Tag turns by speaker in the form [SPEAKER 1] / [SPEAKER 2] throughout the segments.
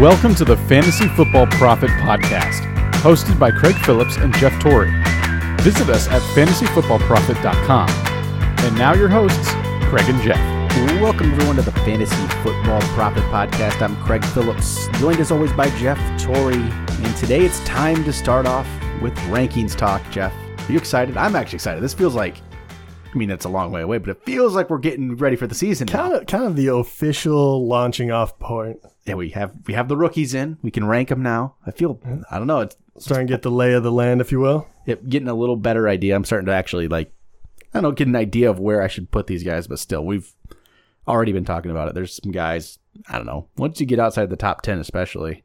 [SPEAKER 1] Welcome to the Fantasy Football Profit Podcast, hosted by Craig Phillips and Jeff Torrey. Visit us at fantasyfootballprofit.com. And now your hosts, Craig and Jeff.
[SPEAKER 2] Welcome everyone to the Fantasy Football Profit Podcast. I'm Craig Phillips, joined as always by Jeff Torrey. And today it's time to start off with rankings talk. Jeff, are you excited? I'm actually excited. This feels like, I mean, it's a long way away, but it feels like we're getting ready for the season
[SPEAKER 3] Kind
[SPEAKER 2] now.
[SPEAKER 3] of, kind of the official launching off point.
[SPEAKER 2] Yeah, we have we have the rookies in. We can rank them now. I feel, I don't know, it's
[SPEAKER 3] Starting to get the lay of the land, if you will.
[SPEAKER 2] it, getting a little better idea. I'm starting to actually like, I don't know, get an idea of where I should put these guys, but still, we've already been talking about it. There's some guys, I don't know, once you get outside the top 10, especially,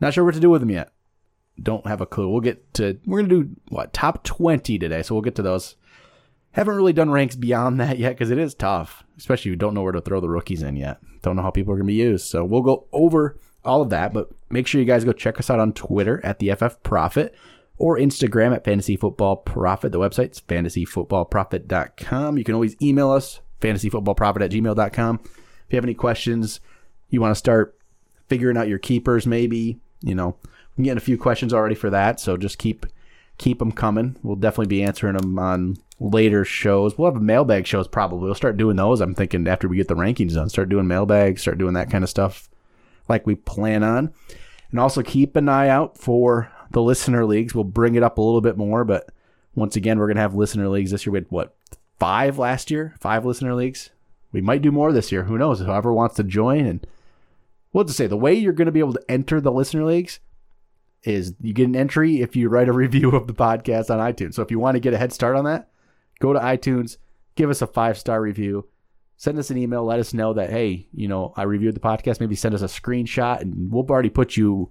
[SPEAKER 2] not sure what to do with them yet. Don't have a clue. We'll get to, we're going to do what, top 20 today, so we'll get to those. Haven't really done ranks beyond that yet because it is tough, especially if you don't know where to throw the rookies in yet. Don't know how people are going to be used. So we'll go over all of that, but make sure you guys go check us out on Twitter at the FF Profit or Instagram at Fantasy Football Profit. The website's fantasyfootballprofit.com. You can always email us, fantasyfootballprofit at gmail.com. If you have any questions, you want to start figuring out your keepers, maybe, you know, I'm getting a few questions already for that. So just keep keep them coming. We'll definitely be answering them on later shows. We'll have mailbag shows probably. We'll start doing those. I'm thinking after we get the rankings done, start doing mailbags, start doing that kind of stuff like we plan on. And also keep an eye out for the listener leagues. We'll bring it up a little bit more, but once again, we're going to have listener leagues this year. We had what, five last year? Five listener leagues? We might do more this year. Who knows? Whoever wants to join. And we'll just say the way you're going to be able to enter the listener leagues is you get an entry if you write a review of the podcast on iTunes. So if you want to get a head start on that, go to iTunes, give us a five star review, send us an email, let us know that hey, you know, I reviewed the podcast. Maybe send us a screenshot, and we'll already put you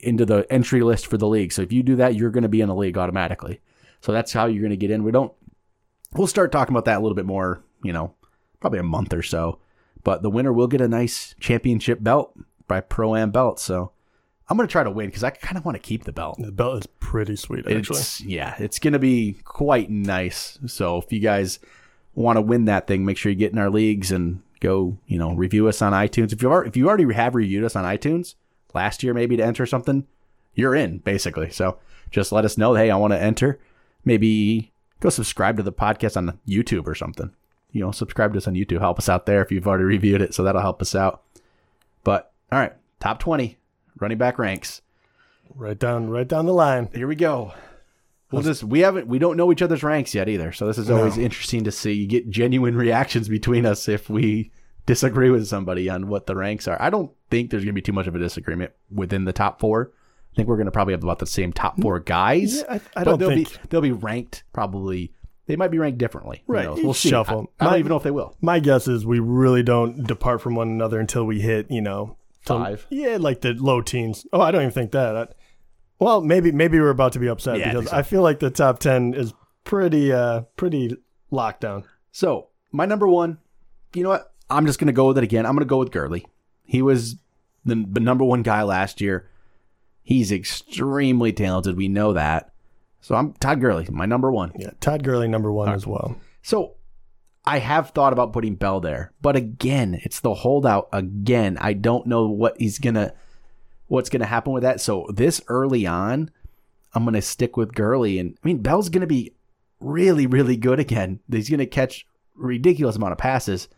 [SPEAKER 2] into the entry list for the league. So if you do that, you're going to be in the league automatically. So that's how you're going to get in. We don't. We'll start talking about that a little bit more. You know, probably a month or so. But the winner will get a nice championship belt by Pro Am Belt. So I'm going to try to win because I kind of want to keep the belt.
[SPEAKER 3] The belt is pretty sweet, actually.
[SPEAKER 2] It's yeah, it's gonna be quite nice. So if you guys want to win that thing, make sure you get in our leagues and go, you know, review us on iTunes. If you are if you already have reviewed us on iTunes last year, maybe to enter something, you're in basically. So just let us know. Hey, I want to enter. Maybe go subscribe to the podcast on YouTube or something. You know, subscribe to us on YouTube. Help us out there if you've already reviewed it. So that'll help us out. But all right, top twenty running back ranks.
[SPEAKER 3] right down, right down the line.
[SPEAKER 2] Here we go. We'll just we haven't we don't know each other's ranks yet either. So this is always interesting to see. You get genuine reactions between us if we disagree with somebody on what the ranks are. I don't think there's gonna be too much of a disagreement within the top four. I think we're gonna probably have about the same top four guys.
[SPEAKER 3] Yeah, I- I don't
[SPEAKER 2] they'll
[SPEAKER 3] think-
[SPEAKER 2] be they'll be ranked probably. They might be ranked differently.
[SPEAKER 3] Right,
[SPEAKER 2] knows?
[SPEAKER 3] each
[SPEAKER 2] We'll
[SPEAKER 3] shuffle.
[SPEAKER 2] I, I don't even know if they will.
[SPEAKER 3] My guess is we really don't depart from one another until we hit, you know,
[SPEAKER 2] Five.
[SPEAKER 3] Yeah, like the low teens. Oh, I don't even think that. I, well, maybe maybe we're about to be upset
[SPEAKER 2] Yeah,
[SPEAKER 3] because
[SPEAKER 2] think so.
[SPEAKER 3] I feel like the top ten is pretty uh pretty locked down.
[SPEAKER 2] So my number one, you know what? I'm just gonna go with it again. I'm gonna go with Gurley. He was the, the number one guy last year. He's extremely talented. We know that. So I'm Todd Gurley, my number one.
[SPEAKER 3] Yeah, Todd Gurley number one as well.
[SPEAKER 2] So I have thought about putting Bell there, but again, it's the holdout. Again, I don't know what he's gonna, what's gonna happen with that. So this early on, I'm gonna stick with Gurley, and I mean Bell's gonna be really, really good again. He's gonna catch ridiculous amount of passes.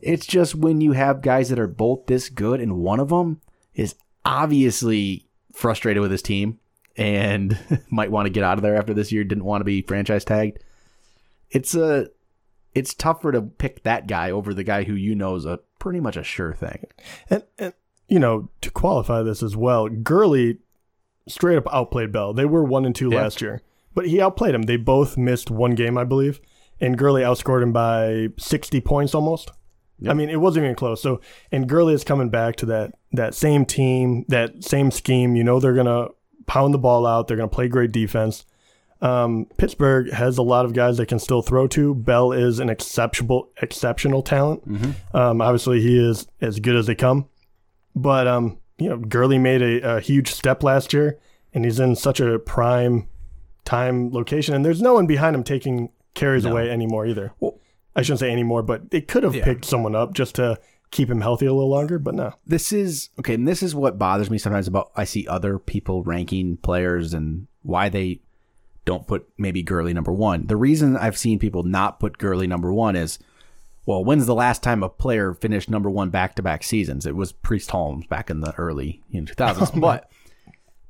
[SPEAKER 2] It's just when you have guys that are both this good, and one of them is obviously frustrated with his team and might want to get out of there after this year. Didn't want to be franchise tagged. It's a it's tougher to pick that guy over the guy who you know is a pretty much a sure thing.
[SPEAKER 3] And, and you know, to qualify this as well, Gurley straight up outplayed Bell. They were one and two
[SPEAKER 2] Yeah.
[SPEAKER 3] last year, but he outplayed him. They both missed one game, I believe, and Gurley outscored him by sixty points almost.
[SPEAKER 2] Yep.
[SPEAKER 3] I mean, it wasn't even close. So, and Gurley is coming back to that that same team, that same scheme. You know, they're gonna pound the ball out. They're gonna play great defense. Um, Pittsburgh has a lot of guys they can still throw to. Bell is an exceptional exceptional talent. Um, obviously, he is as good as they come. But um, you know, Gurley made a, a huge step last year, and he's in such a prime time location, and there's no one behind him taking carries away anymore either. Well, I shouldn't say anymore, but they could have
[SPEAKER 2] Yeah.
[SPEAKER 3] picked someone up just to keep him healthy a little longer. But no,
[SPEAKER 2] this is okay, and this is what bothers me sometimes about I see other people ranking players and why they don't put maybe Gurley number one. The reason I've seen people not put Gurley number one is, well, when's the last time a player finished number one back to back seasons? It was Priest Holmes back in the early know, 2000s, but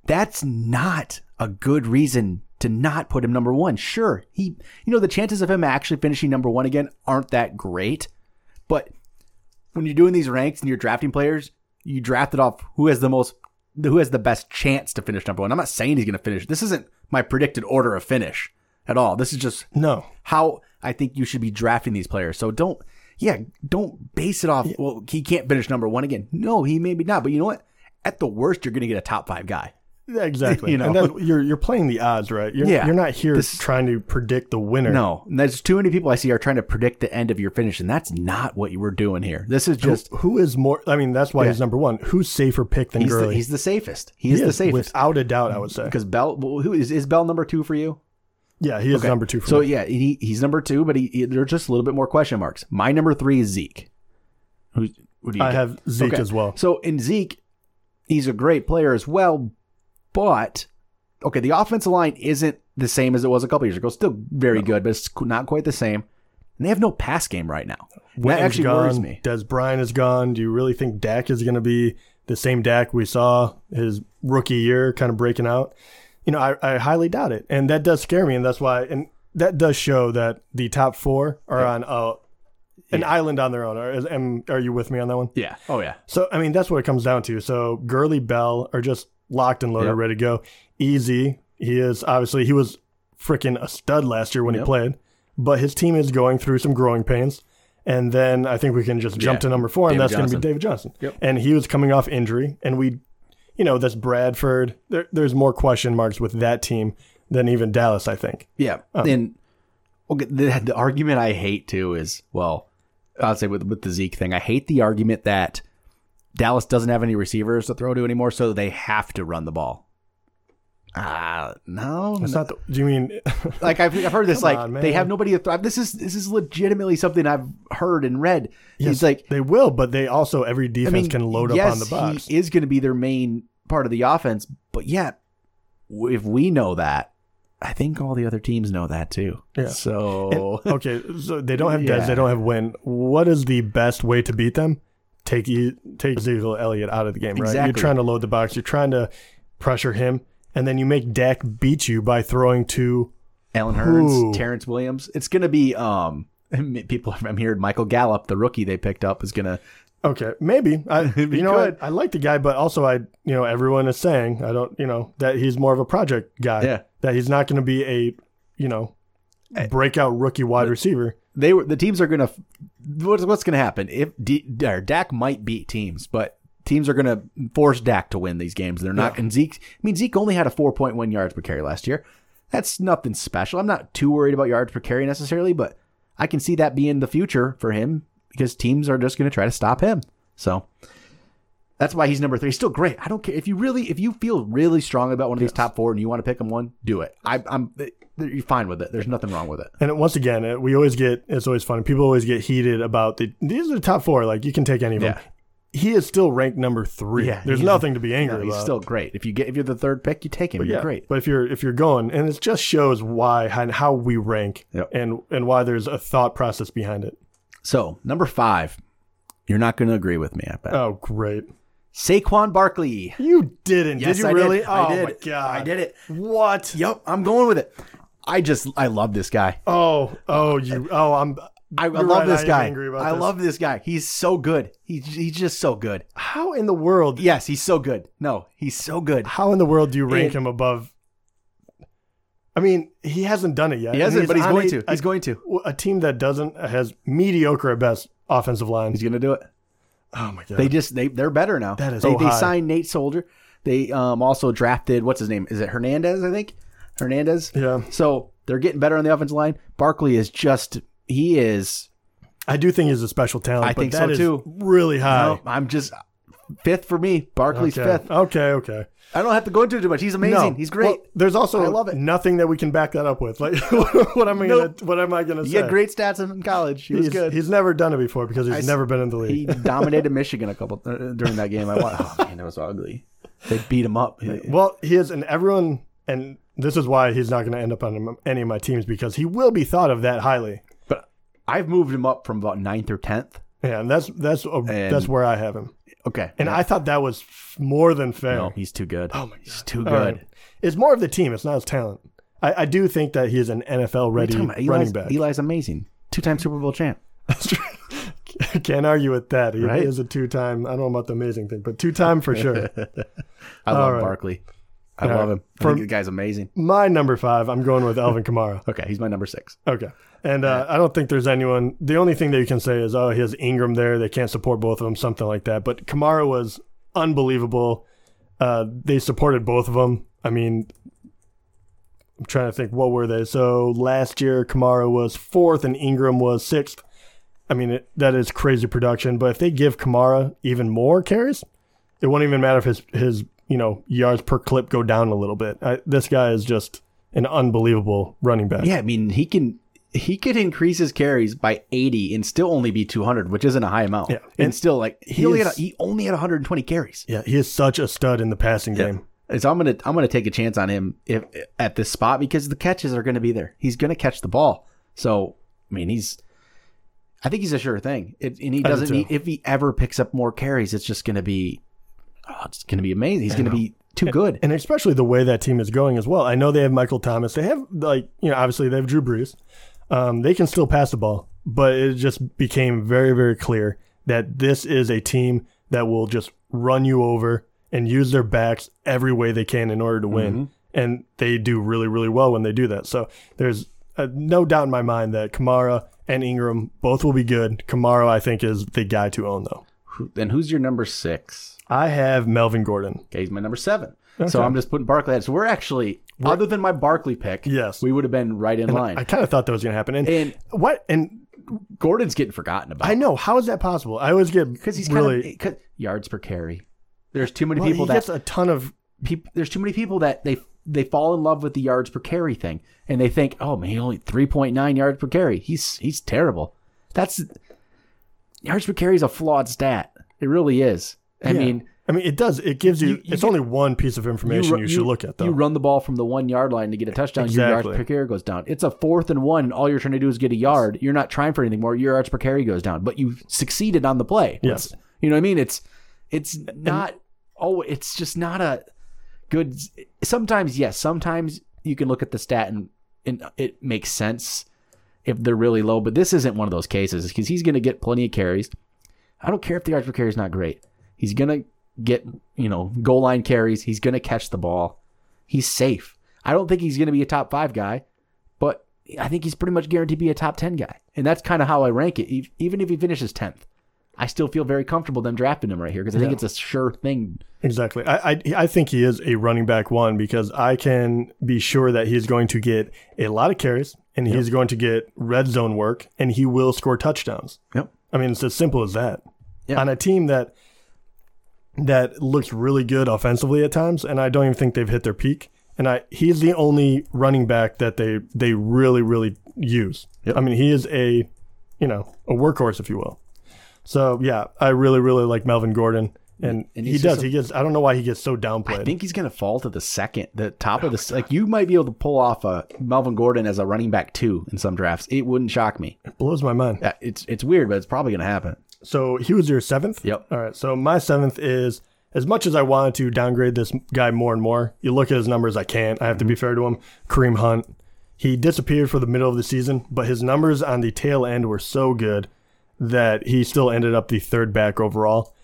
[SPEAKER 2] that's not a good reason to not put him number one. Sure, he, you know, the chances of him actually finishing number one again aren't that great, but when you're doing these ranks and you're drafting players, you draft it off who has the most, who has the best chance to finish number one. I'm not saying he's going to finish. This isn't my predicted order of finish at all. This is just
[SPEAKER 3] no.
[SPEAKER 2] how I think you should be drafting these players. So don't, yeah, don't base it off. Well, he can't finish number one again. No, he maybe not. But you know what? At the worst, you're going to get a top five guy.
[SPEAKER 3] Yeah, exactly.
[SPEAKER 2] You know?
[SPEAKER 3] and then you're you're playing the odds, right? You're,
[SPEAKER 2] Yeah.
[SPEAKER 3] you're not here
[SPEAKER 2] This-
[SPEAKER 3] trying to predict the winner.
[SPEAKER 2] No, and there's too many people I see are trying to predict the end of your finish, and that's not what you were doing here. This is just
[SPEAKER 3] Who is more? I mean, that's why he's number one. Who's safer pick than
[SPEAKER 2] he's the,
[SPEAKER 3] Gurley?
[SPEAKER 2] he's the safest. He
[SPEAKER 3] He
[SPEAKER 2] is the safest
[SPEAKER 3] without a doubt. I would say.
[SPEAKER 2] because Bell. Who is is Bell number two for you?
[SPEAKER 3] Yeah, he is
[SPEAKER 2] Okay.
[SPEAKER 3] number two. For
[SPEAKER 2] So
[SPEAKER 3] me.
[SPEAKER 2] yeah, he, he's number two, but he, he there's just a little bit more question marks. My number three is Zeke. Who, who do you
[SPEAKER 3] I
[SPEAKER 2] get?
[SPEAKER 3] have Zeke
[SPEAKER 2] Okay.
[SPEAKER 3] as well.
[SPEAKER 2] So in Zeke, he's a great player as well, but okay, the offensive line isn't the same as it was a couple years ago. Still very good, but it's not quite the same. And they have no pass game right now. that actually
[SPEAKER 3] gone.
[SPEAKER 2] worries me.
[SPEAKER 3] Dez Bryant is gone. Do you really think Dak is going to be the same Dak we saw his rookie year, kind of breaking out? You know, I, I highly doubt it, and that does scare me, and that's why, and that does show that the top four are on uh, an island on their own. Are, am, are you with me on that one?
[SPEAKER 2] Yeah. Oh yeah.
[SPEAKER 3] So I mean, that's what it comes down to. So Gurley Bell are just locked and loaded,
[SPEAKER 2] Yep.
[SPEAKER 3] ready to go. Easy. He is obviously he was freaking a stud last year when
[SPEAKER 2] Yep.
[SPEAKER 3] he played, but his team is going through some growing pains. And then I think we can just jump
[SPEAKER 2] Yeah.
[SPEAKER 3] to number four, and
[SPEAKER 2] David
[SPEAKER 3] that's going to be David Johnson.
[SPEAKER 2] Yep.
[SPEAKER 3] And he was coming off injury, and we, you know, that's Bradford. There, there's more question marks with that team than even Dallas. I think.
[SPEAKER 2] Yeah. Um, and okay, the, the argument I hate too is well, I'll say with with the Zeke thing, I hate the argument that Dallas doesn't have any receivers to throw to anymore, so they have to run the ball. Ah, no,
[SPEAKER 3] It's not. The, do you mean?
[SPEAKER 2] like I've, I've heard this.
[SPEAKER 3] Come
[SPEAKER 2] like
[SPEAKER 3] on,
[SPEAKER 2] they have nobody to throw. This is this is legitimately something I've heard and read.
[SPEAKER 3] yes,
[SPEAKER 2] He's like,
[SPEAKER 3] they will, but they also every
[SPEAKER 2] I
[SPEAKER 3] defense
[SPEAKER 2] mean,
[SPEAKER 3] can load
[SPEAKER 2] yes,
[SPEAKER 3] up on the box.
[SPEAKER 2] He is going to be their main part of the offense, but yet, if we know that, I think all the other teams know that too.
[SPEAKER 3] Yeah.
[SPEAKER 2] So
[SPEAKER 3] And- okay, so they don't have Dez,
[SPEAKER 2] Yeah.
[SPEAKER 3] they don't have Win. What is the best way to beat them? Take take Ezekiel Elliott out of the game, right? You're trying to load the box. You're trying to pressure him, and then you make Dak beat you by throwing to. Allen?
[SPEAKER 2] Hurns, Terrance Williams. It's going to be um people. I'm hearing Michael Gallup, the rookie they picked up, is going to.
[SPEAKER 3] Okay, maybe. I you know what? I like the guy, but also I you know everyone is saying I don't you know that he's more of a project guy.
[SPEAKER 2] Yeah.
[SPEAKER 3] That he's not going to be a you know breakout rookie wide receiver.
[SPEAKER 2] They were the teams are going to. What's what's going to happen if D, or Dak might beat teams, but teams are going to force Dak to win these games. They're not.
[SPEAKER 3] Yeah.
[SPEAKER 2] And Zeke. I mean, Zeke only had a 4.1 yards per carry last year. That's nothing special. I'm not too worried about yards per carry necessarily, but I can see that being the future for him because teams are just going to try to stop him. So that's why he's number three. He's still great. I don't care if you really, if you feel really strong about one of these top four and you want to pick him one, do it. I, I'm, you're fine with it. There's nothing wrong with it.
[SPEAKER 3] And once again, we always get it's always funny. People always get heated about the these are the top four. Like you can take any of them.
[SPEAKER 2] Yeah.
[SPEAKER 3] He is still ranked number three.
[SPEAKER 2] Yeah,
[SPEAKER 3] there's nothing to be angry
[SPEAKER 2] No, he's
[SPEAKER 3] about.
[SPEAKER 2] still great. If you get, if you're the third pick, you take him. You're
[SPEAKER 3] yeah,
[SPEAKER 2] great.
[SPEAKER 3] But if you're if you're going, and it just shows why and how we rank,
[SPEAKER 2] Yep.
[SPEAKER 3] and and why there's a thought process behind it.
[SPEAKER 2] So number five, you're not going to agree with me. I bet.
[SPEAKER 3] Oh, great!
[SPEAKER 2] Saquon Barkley.
[SPEAKER 3] You didn't,
[SPEAKER 2] Yes,
[SPEAKER 3] did you
[SPEAKER 2] I
[SPEAKER 3] really?
[SPEAKER 2] did.
[SPEAKER 3] Oh
[SPEAKER 2] I did.
[SPEAKER 3] my god!
[SPEAKER 2] I did it.
[SPEAKER 3] What?
[SPEAKER 2] Yep, I'm going with it. I just, I love this guy.
[SPEAKER 3] Oh, oh, you. Oh, I'm.
[SPEAKER 2] I, I love
[SPEAKER 3] right,
[SPEAKER 2] this
[SPEAKER 3] I
[SPEAKER 2] guy. I
[SPEAKER 3] this.
[SPEAKER 2] love this guy. He's so good. He's he's just so good.
[SPEAKER 3] How in the world?
[SPEAKER 2] Yes, he's so good. No, he's so good.
[SPEAKER 3] How in the world do you rank
[SPEAKER 2] And-
[SPEAKER 3] him above? I mean, he hasn't done it yet.
[SPEAKER 2] He hasn't, but he's going
[SPEAKER 3] a-
[SPEAKER 2] to. He's
[SPEAKER 3] a,
[SPEAKER 2] going to.
[SPEAKER 3] a team that doesn't has mediocre at best offensive line.
[SPEAKER 2] He's going to do it.
[SPEAKER 3] Oh my god!
[SPEAKER 2] They just they they're better now.
[SPEAKER 3] That is
[SPEAKER 2] they
[SPEAKER 3] so
[SPEAKER 2] they
[SPEAKER 3] high.
[SPEAKER 2] signed Nate Solder. They um also drafted what's his name? Is it Hernandez? I think Hernandez.
[SPEAKER 3] yeah,
[SPEAKER 2] So they're getting better on the offensive line. Barkley is just he is.
[SPEAKER 3] I do think he's a special talent.
[SPEAKER 2] I think
[SPEAKER 3] that
[SPEAKER 2] so,
[SPEAKER 3] is
[SPEAKER 2] too.
[SPEAKER 3] Really high.
[SPEAKER 2] No, I'm just fifth for me. Barkley's
[SPEAKER 3] Okay.
[SPEAKER 2] fifth.
[SPEAKER 3] Okay, okay.
[SPEAKER 2] I don't have to go into it too much. He's amazing.
[SPEAKER 3] No.
[SPEAKER 2] He's great.
[SPEAKER 3] Well, there's also
[SPEAKER 2] I love it.
[SPEAKER 3] nothing that we can back that up with. Like, what am I
[SPEAKER 2] Nope.
[SPEAKER 3] gonna? What am I gonna
[SPEAKER 2] he
[SPEAKER 3] say?
[SPEAKER 2] He had great stats in college. He was
[SPEAKER 3] he's,
[SPEAKER 2] good.
[SPEAKER 3] He's never done it before because he's
[SPEAKER 2] I
[SPEAKER 3] never been in the league.
[SPEAKER 2] he dominated Michigan a couple uh, during that game. I watched. Oh man, that was ugly. They beat him up.
[SPEAKER 3] well, he is, and everyone, and this is why he's not going to end up on any of my teams because he will be thought of that highly.
[SPEAKER 2] But I've moved him up from about ninth or tenth.
[SPEAKER 3] Yeah, and that's that's a,
[SPEAKER 2] And-
[SPEAKER 3] that's where I have him,
[SPEAKER 2] Okay,
[SPEAKER 3] and I thought that was more than fair.
[SPEAKER 2] no, he's too good. Oh
[SPEAKER 3] my God.
[SPEAKER 2] he's too good.
[SPEAKER 3] right. It's more of the team. It's not his talent. I, I do think that he is an NFL
[SPEAKER 2] What are you
[SPEAKER 3] ready running back.
[SPEAKER 2] Eli's amazing. Two-time Super Bowl champ.
[SPEAKER 3] That's true. Can't argue with that. He
[SPEAKER 2] Right?
[SPEAKER 3] is a two-time. I don't know about the amazing thing, but two-time for sure.
[SPEAKER 2] I love
[SPEAKER 3] right.
[SPEAKER 2] Barkley. I
[SPEAKER 3] All
[SPEAKER 2] love him. I
[SPEAKER 3] For-
[SPEAKER 2] the guy's amazing.
[SPEAKER 3] My number five. I'm going with Alvin Kamara.
[SPEAKER 2] Okay, he's my number six.
[SPEAKER 3] Okay. And uh, I don't think there's anyone. The only thing that you can say is, oh, he has Ingram there. They can't support both of them, something like that. But Kamara was unbelievable. Uh, they supported both of them. I mean, I'm trying to think, what were they? So last year, Kamara was fourth and Ingram was sixth. I mean, it, that is crazy production. But if they give Kamara even more carries, it won't even matter if his his you know yards per clip go down a little bit. I, this guy is just an unbelievable running back.
[SPEAKER 2] Yeah, I mean he can he could increase his carries by 80 and still only be 200, which isn't a high amount.
[SPEAKER 3] Yeah.
[SPEAKER 2] and,
[SPEAKER 3] And
[SPEAKER 2] still like he,
[SPEAKER 3] he
[SPEAKER 2] only had a, he only had 120 carries.
[SPEAKER 3] Yeah, he is such a stud in the passing game.
[SPEAKER 2] And So I'm gonna I'm gonna take a chance on him if at this spot because the catches are gonna be there. He's gonna catch the ball. So I mean he's I think he's a sure thing. It, and he doesn't need if he ever picks up more carries, it's just gonna be oh, it's gonna be amazing. He's gonna be too good.
[SPEAKER 3] And especially the way that team is going as well. I know they have Michael Thomas. They have like you know obviously they have Drew Brees. Um, they can still pass the ball, but it just became very very clear that this is a team that will just run you over and use their backs every way they can in order to win. And they do really really well when they do that. So there's uh, no doubt in my mind that Kamara and Ingram both will be good. Kamara I think is the guy to own though.
[SPEAKER 2] Then who's your number six?
[SPEAKER 3] I have Melvin Gordon.
[SPEAKER 2] Okay, he's my number seven.
[SPEAKER 3] Okay.
[SPEAKER 2] So I'm just putting Barkley ahead. So we're actually, other than my Barkley pick,
[SPEAKER 3] Yes.
[SPEAKER 2] we would have been right in line.
[SPEAKER 3] I kind of thought that was going to happen. And,
[SPEAKER 2] and
[SPEAKER 3] what? And
[SPEAKER 2] Gordon's getting forgotten about
[SPEAKER 3] I know how is that possible? I always get
[SPEAKER 2] because he's
[SPEAKER 3] really
[SPEAKER 2] kind of yards per carry. There's too many
[SPEAKER 3] well,
[SPEAKER 2] people
[SPEAKER 3] he
[SPEAKER 2] that
[SPEAKER 3] gets a ton of
[SPEAKER 2] peop, there's too many people that they they fall in love with the yards per carry thing, and they think, oh man, he only 3.9 yards per carry. He's he's terrible. That's yards per carry is a flawed stat. It really is. I
[SPEAKER 3] Yeah.
[SPEAKER 2] mean,
[SPEAKER 3] I mean, it does. It gives you.
[SPEAKER 2] You- you
[SPEAKER 3] it's
[SPEAKER 2] get-
[SPEAKER 3] only one piece of information you,
[SPEAKER 2] ru-
[SPEAKER 3] should look at, though.
[SPEAKER 2] You run the ball from the one yard line to get a touchdown. Your yards per carry goes down. It's a fourth and one, and all you're trying to do is get a yard. You're not trying for anything more. Your yards per carry goes down, but you succeeded on the play.
[SPEAKER 3] Yes.
[SPEAKER 2] It's- you know what I mean? It's it's not. Oh, it's just not a good. Sometimes yes. Sometimes you can look at the stat and and it makes sense if they're really low. But this isn't one of those cases because he's going to get plenty of carries. I don't care if the yards per carry is not great. He's gonna get you know goal line carries. He's gonna catch the ball. He's safe. I don't think he's gonna be a top five guy, but I think he's pretty much guaranteed to be a top ten guy. And that's kind of how I rank it. Even if he finishes tenth, I still feel very comfortable them drafting him right here because I think
[SPEAKER 3] Yeah.
[SPEAKER 2] it's a sure thing.
[SPEAKER 3] Exactly. I, I I think he is a running back one because I can be sure that he's going to get a lot of carries and he's going to get red zone work and he will score touchdowns.
[SPEAKER 2] Yep.
[SPEAKER 3] I mean, it's as simple as that. On a team that that looks really good offensively at times, and I don't even think they've hit their peak. And I he's the only running back that they they really really use.
[SPEAKER 2] Yep.
[SPEAKER 3] I mean, he is a you know a workhorse, if you will. So yeah, I really really like Melvin Gordon, and,
[SPEAKER 2] And
[SPEAKER 3] he does.
[SPEAKER 2] a-
[SPEAKER 3] he gets. I don't know why he gets so downplayed.
[SPEAKER 2] I think he's gonna fall to the second, the top of the like. You might be able to pull off a Melvin Gordon as a running back two in some drafts. It wouldn't shock me.
[SPEAKER 3] it blows my mind.
[SPEAKER 2] Uh, It's it's weird, but it's probably gonna happen.
[SPEAKER 3] So he was your seventh.
[SPEAKER 2] Yep.
[SPEAKER 3] All right. So my seventh is as much as I wanted to downgrade this guy more and more. You look at his numbers. I can't. I have to be fair to him. Kareem Hunt. He disappeared for the middle of the season, but his numbers on the tail end were so good that he still ended up the third back overall.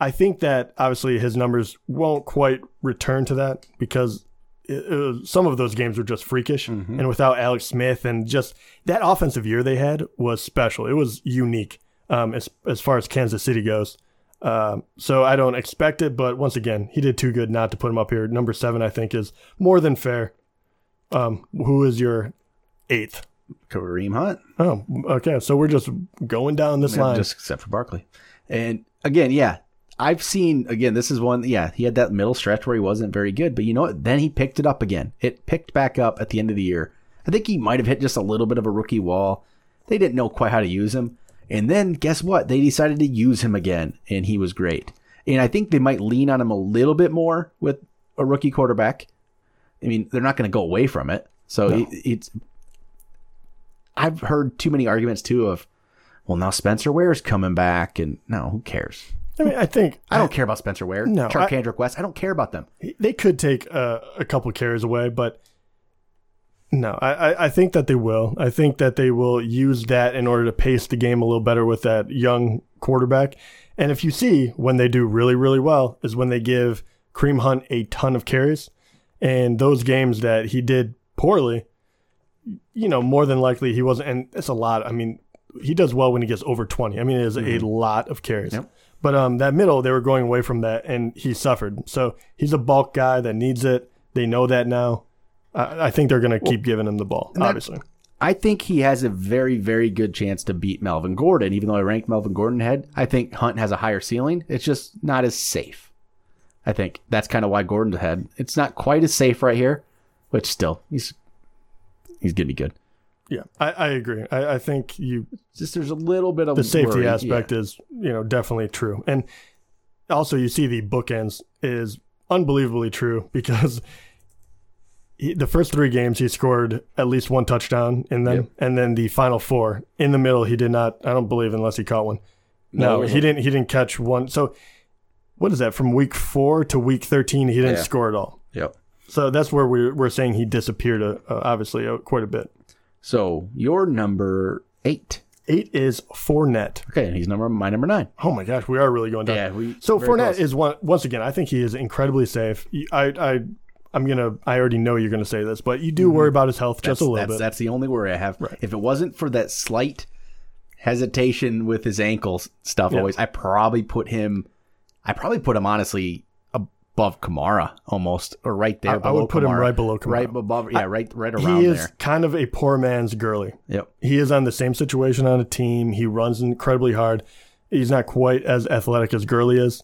[SPEAKER 3] I think that obviously his numbers won't quite return to that because it, it was- some of those games were just freakish. Mm-hmm. And without Alex Smith and just that offensive year they had was special. It was unique um, as, as far as Kansas City goes. Um, so I don't expect it, but once again, he did too good not to put him up here. Number seven, I think, is more than fair. Um, who is your eighth?
[SPEAKER 2] Kareem Hunt.
[SPEAKER 3] Oh, okay. So we're just going down this line.
[SPEAKER 2] just except for Barkley. And again, yeah, I've seen again. This is one. Yeah, he had that middle stretch where he wasn't very good, but you know what? Then he picked it up again. It picked back up at the end of the year. I think he might have hit just a little bit of a rookie wall. They didn't know quite how to use him, and then guess what? They decided to use him again, and he was great. And I think they might lean on him a little bit more with a rookie quarterback. I mean, they're not going to go away from it. So it, it's. I've heard too many arguments too of, well, now Spencer Ware's coming back, and no, who cares?
[SPEAKER 3] I mean, I think
[SPEAKER 2] I don't care about Spencer Ware.
[SPEAKER 3] No, I-
[SPEAKER 2] Charcandrick West. I don't care about them.
[SPEAKER 3] they could take uh, a couple carries away, but no, I, I- think that they will. I think that they will use that in order to pace the game a little better with that young quarterback. And if you see when they do really, really well, is when they give Kareem Hunt a ton of carries. And those games that he did poorly, you know, more than likely he wasn't. And it's a lot. I mean, he does well when he gets over 20. I mean, it is a lot of carries.
[SPEAKER 2] Yep.
[SPEAKER 3] But um, that middle, they were going away from that, and he suffered. So he's a bulk guy that needs it. They know that now. I, I think they're going to keep giving him the ball, obviously.
[SPEAKER 2] I think he has a very, very good chance to beat Melvin Gordon. Even though I ranked Melvin Gordon ahead, I think Hunt has a higher ceiling. It's just not as safe. I think that's kind of why Gordon's ahead. It's not quite as safe right here, but still, he's he's gonna be good.
[SPEAKER 3] Yeah, I, I agree. I, I think you
[SPEAKER 2] just there's a little bit of
[SPEAKER 3] the safety
[SPEAKER 2] worry.
[SPEAKER 3] aspect
[SPEAKER 2] Yeah.
[SPEAKER 3] is you know definitely true, and also you see the bookends is unbelievably true because he, the first three games he scored at least one touchdown in them,
[SPEAKER 2] Yep.
[SPEAKER 3] and then the final four in the middle he did not. I don't believe unless he caught one. No,
[SPEAKER 2] No,
[SPEAKER 3] he didn't. He didn't catch one. So what is that from week four to week thirteen? He didn't
[SPEAKER 2] Yeah.
[SPEAKER 3] score at all.
[SPEAKER 2] Yep.
[SPEAKER 3] So that's where we're we're saying he disappeared. Uh, uh, obviously, uh, quite a bit.
[SPEAKER 2] So your number eight.
[SPEAKER 3] Eight is Fournette.
[SPEAKER 2] Okay, and he's number my number nine.
[SPEAKER 3] Oh my gosh, we are really going down.
[SPEAKER 2] Yeah, we
[SPEAKER 3] So Fournette
[SPEAKER 2] close.
[SPEAKER 3] is one once again. I think he is incredibly safe. I I I'm gonna. I already know you're gonna say this, but you do worry about his health just
[SPEAKER 2] Mm-hmm. That's,
[SPEAKER 3] a little
[SPEAKER 2] that's,
[SPEAKER 3] bit.
[SPEAKER 2] that's the only worry I have.
[SPEAKER 3] Right.
[SPEAKER 2] If it wasn't for that slight hesitation with his ankle stuff,
[SPEAKER 3] Yeah.
[SPEAKER 2] always, I probably put him. I probably put him honestly above Kamara almost, or right there.
[SPEAKER 3] I- I would put him right below Kamara.
[SPEAKER 2] Right above. Yeah, right, right around there.
[SPEAKER 3] he is
[SPEAKER 2] there.
[SPEAKER 3] kind of a poor man's Gurley.
[SPEAKER 2] Yep.
[SPEAKER 3] He is on the same situation on a team. He runs incredibly hard. He's not quite as athletic as Gurley is,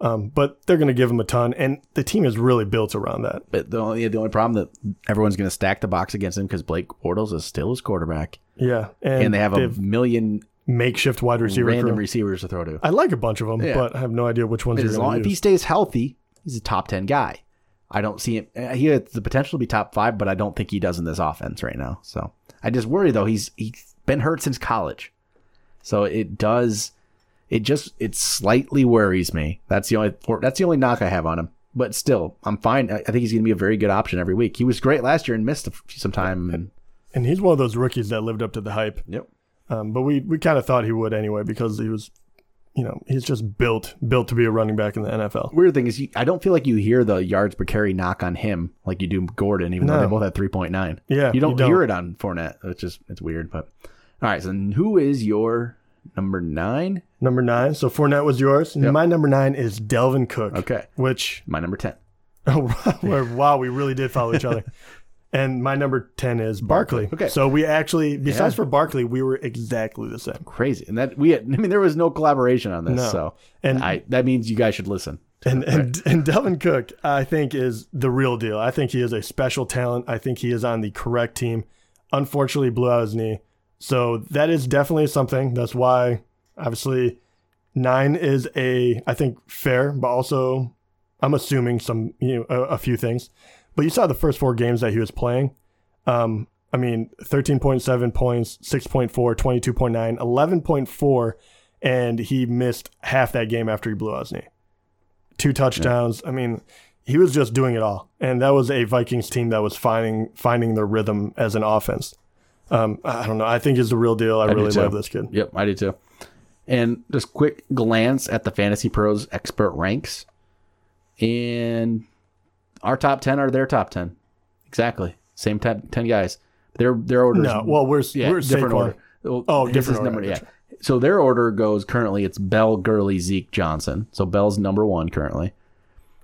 [SPEAKER 3] um, but they're going to give him a ton, and the team is really built around that.
[SPEAKER 2] But the only the only problem that everyone's going to stack the box against him because Blake Bortles is still his quarterback,
[SPEAKER 3] Yeah, and,
[SPEAKER 2] and, they have a million
[SPEAKER 3] makeshift wide receiver.
[SPEAKER 2] random
[SPEAKER 3] crew.
[SPEAKER 2] receivers to throw to.
[SPEAKER 3] I like a bunch of them,
[SPEAKER 2] Yeah.
[SPEAKER 3] but I have no idea which ones
[SPEAKER 2] As long,
[SPEAKER 3] going
[SPEAKER 2] if he stays healthy, he's a top ten guy. I don't see him. He has the potential to be top five, but I don't think he does in this offense right now. So I just worry though. He's he's been hurt since college, so it does. It just it slightly worries me. That's the only that's the only knock I have on him. But still, I'm fine. I think he's going to be a very good option every week. He was great last year and missed some time. And,
[SPEAKER 3] And he's one of those rookies that lived up to the hype.
[SPEAKER 2] yep.
[SPEAKER 3] Um, but we, we kind of thought he would anyway because he was, you know, he's just built built to be a running back in the NFL.
[SPEAKER 2] Weird thing is, you, I don't feel like you hear the yards per carry knock on him like you do Gordon, even though they both had 3.9.
[SPEAKER 3] Yeah,
[SPEAKER 2] you don't,
[SPEAKER 3] you don't.
[SPEAKER 2] hear it on Fournette, which is it's weird. But all right, so who is your number nine?
[SPEAKER 3] Number nine. So Fournette was yours.
[SPEAKER 2] Yep.
[SPEAKER 3] My number nine is Dalvin Cook.
[SPEAKER 2] Okay,
[SPEAKER 3] Which,
[SPEAKER 2] my number ten.
[SPEAKER 3] oh, wow, we really did follow each other. And my number 10 is Barkley.
[SPEAKER 2] Okay.
[SPEAKER 3] So we actually, besides
[SPEAKER 2] Yeah.
[SPEAKER 3] for Barkley, we were exactly the same.
[SPEAKER 2] Crazy, and that we had, I mean there was no collaboration on this,
[SPEAKER 3] No.
[SPEAKER 2] so
[SPEAKER 3] And-
[SPEAKER 2] I that means you guys should listen.
[SPEAKER 3] And, and and Dalvin Cook, I think, is the real deal. I think he is a special talent. I think he is on the correct team. Unfortunately, blew out his knee, so that is definitely something. That's why, obviously, nine is a I think fair, but also I'm assuming some you know a, a few things. But you saw the first four games that he was playing. Um, I mean, 13.7 points, 6.4, 22.9, 11.4, and he missed half that game after he blew out his knee two touchdowns. I mean, he was just doing it all, and that was a Vikings team that was finding finding their rhythm as an offense. Um, I don't know. I think he's the real deal. I,
[SPEAKER 2] do
[SPEAKER 3] really love this kid.
[SPEAKER 2] Yep, I do too. And just quick glance at the Fantasy Pros expert ranks, and our top ten are their top ten, exactly same 10, 10 guys. Their their order.
[SPEAKER 3] No, well, we're
[SPEAKER 2] yeah,
[SPEAKER 3] we're
[SPEAKER 2] different order. Well,
[SPEAKER 3] Oh, different order,
[SPEAKER 2] number. Yeah. So their order goes currently. It's Bell, Gurley, Zeke, Johnson. So Bell's number one currently.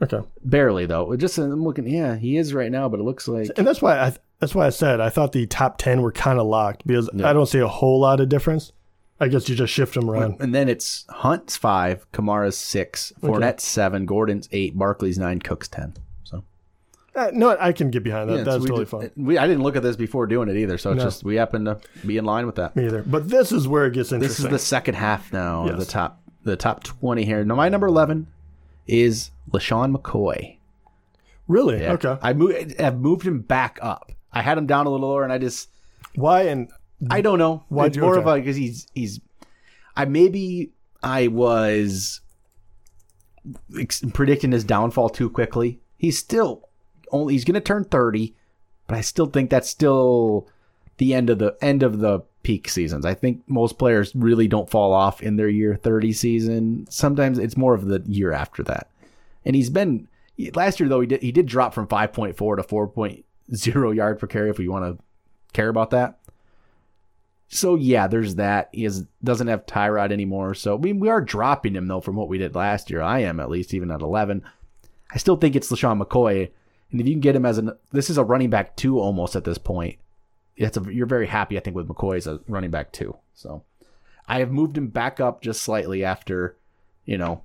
[SPEAKER 3] Okay,
[SPEAKER 2] Barely though. Just I'm looking. Yeah, he is right now, but it looks like
[SPEAKER 3] and that's why I that's why I said I thought the top ten were kind of locked because I don't see a whole lot of difference. I guess you just shift them around.
[SPEAKER 2] And then it's Hunt's five, Kamara's six, Fournette's seven, Gordon's eight, Barkley's nine, Cook's ten. So
[SPEAKER 3] Uh, no, I can get behind that.
[SPEAKER 2] Yeah,
[SPEAKER 3] That's
[SPEAKER 2] so we
[SPEAKER 3] totally
[SPEAKER 2] did-
[SPEAKER 3] fine.
[SPEAKER 2] We, I didn't look at this before doing it either, so it's
[SPEAKER 3] No.
[SPEAKER 2] just we happen to be in line with that.
[SPEAKER 3] Me either. But this is where it gets interesting.
[SPEAKER 2] This is the second half now of the top the top twenty here. Now my number eleven is LeSean McCoy.
[SPEAKER 3] really?
[SPEAKER 2] Yeah.
[SPEAKER 3] Okay.
[SPEAKER 2] I moved I've moved him back up. I had him down a little lower and I just
[SPEAKER 3] Why and
[SPEAKER 2] I don't know.
[SPEAKER 3] Why'd
[SPEAKER 2] it's more
[SPEAKER 3] okay.
[SPEAKER 2] of a because he's he's. I maybe I was ex- predicting his downfall too quickly. He's still only he's going to turn thirty, but I still think that's still the end of the end of the peak seasons. I think most players really don't fall off in their year thirty season. Sometimes it's more of the year after that. And he's been last year though he did he did drop from five point four to four point zero yard per carry if we want to care about that. So yeah, there's that. He doesn't have Tyrod anymore. So mean, we are dropping him though from what we did last year. I am at least even at 11. I still think it's LeSean McCoy, and if you can get him as an this is a running back two almost at this point. That's a, you're very happy I think with McCoy as a running back too. So I have moved him back up just slightly after you know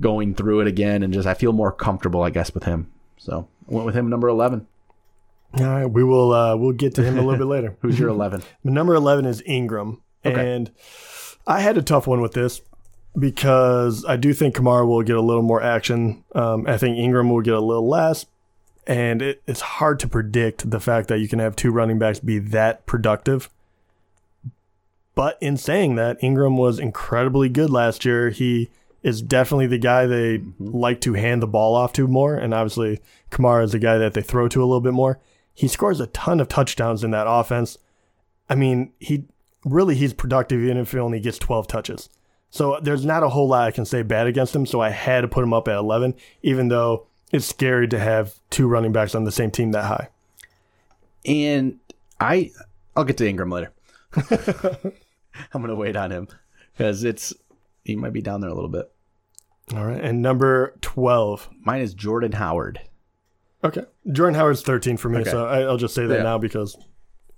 [SPEAKER 2] going through it again, and just I feel more comfortable I guess with him. So I went with him number 11.
[SPEAKER 3] all right, we will uh, we'll get to him a little bit later.
[SPEAKER 2] Who's your 11?
[SPEAKER 3] Number 11 is Ingram.
[SPEAKER 2] Okay.
[SPEAKER 3] And I had a tough one with this because I do think Kamara will get a little more action. Um, I think Ingram will get a little less. And it, it's hard to predict the fact that you can have two running backs be that productive. But in saying that, Ingram was incredibly good last year. He is definitely the guy they mm-hmm. like to hand the ball off to more. And obviously, Kamara is the guy that they throw to a little bit more. He scores a ton of touchdowns in that offense. I mean, he really he's productive even if he only gets 12 touches. So there's not a whole lot I can say bad against him. So I had to put him up at 11, even though it's scary to have two running backs on the same team that high.
[SPEAKER 2] And I, I'll get to Ingram later. I'm gonna wait on him because it's he might be down there a little bit.
[SPEAKER 3] All right. And number 12.
[SPEAKER 2] Mine is Jordan Howard.
[SPEAKER 3] Okay. Jordan Howard's 13 for me.
[SPEAKER 2] Okay.
[SPEAKER 3] So I, I'll just say that
[SPEAKER 2] Yeah.
[SPEAKER 3] now because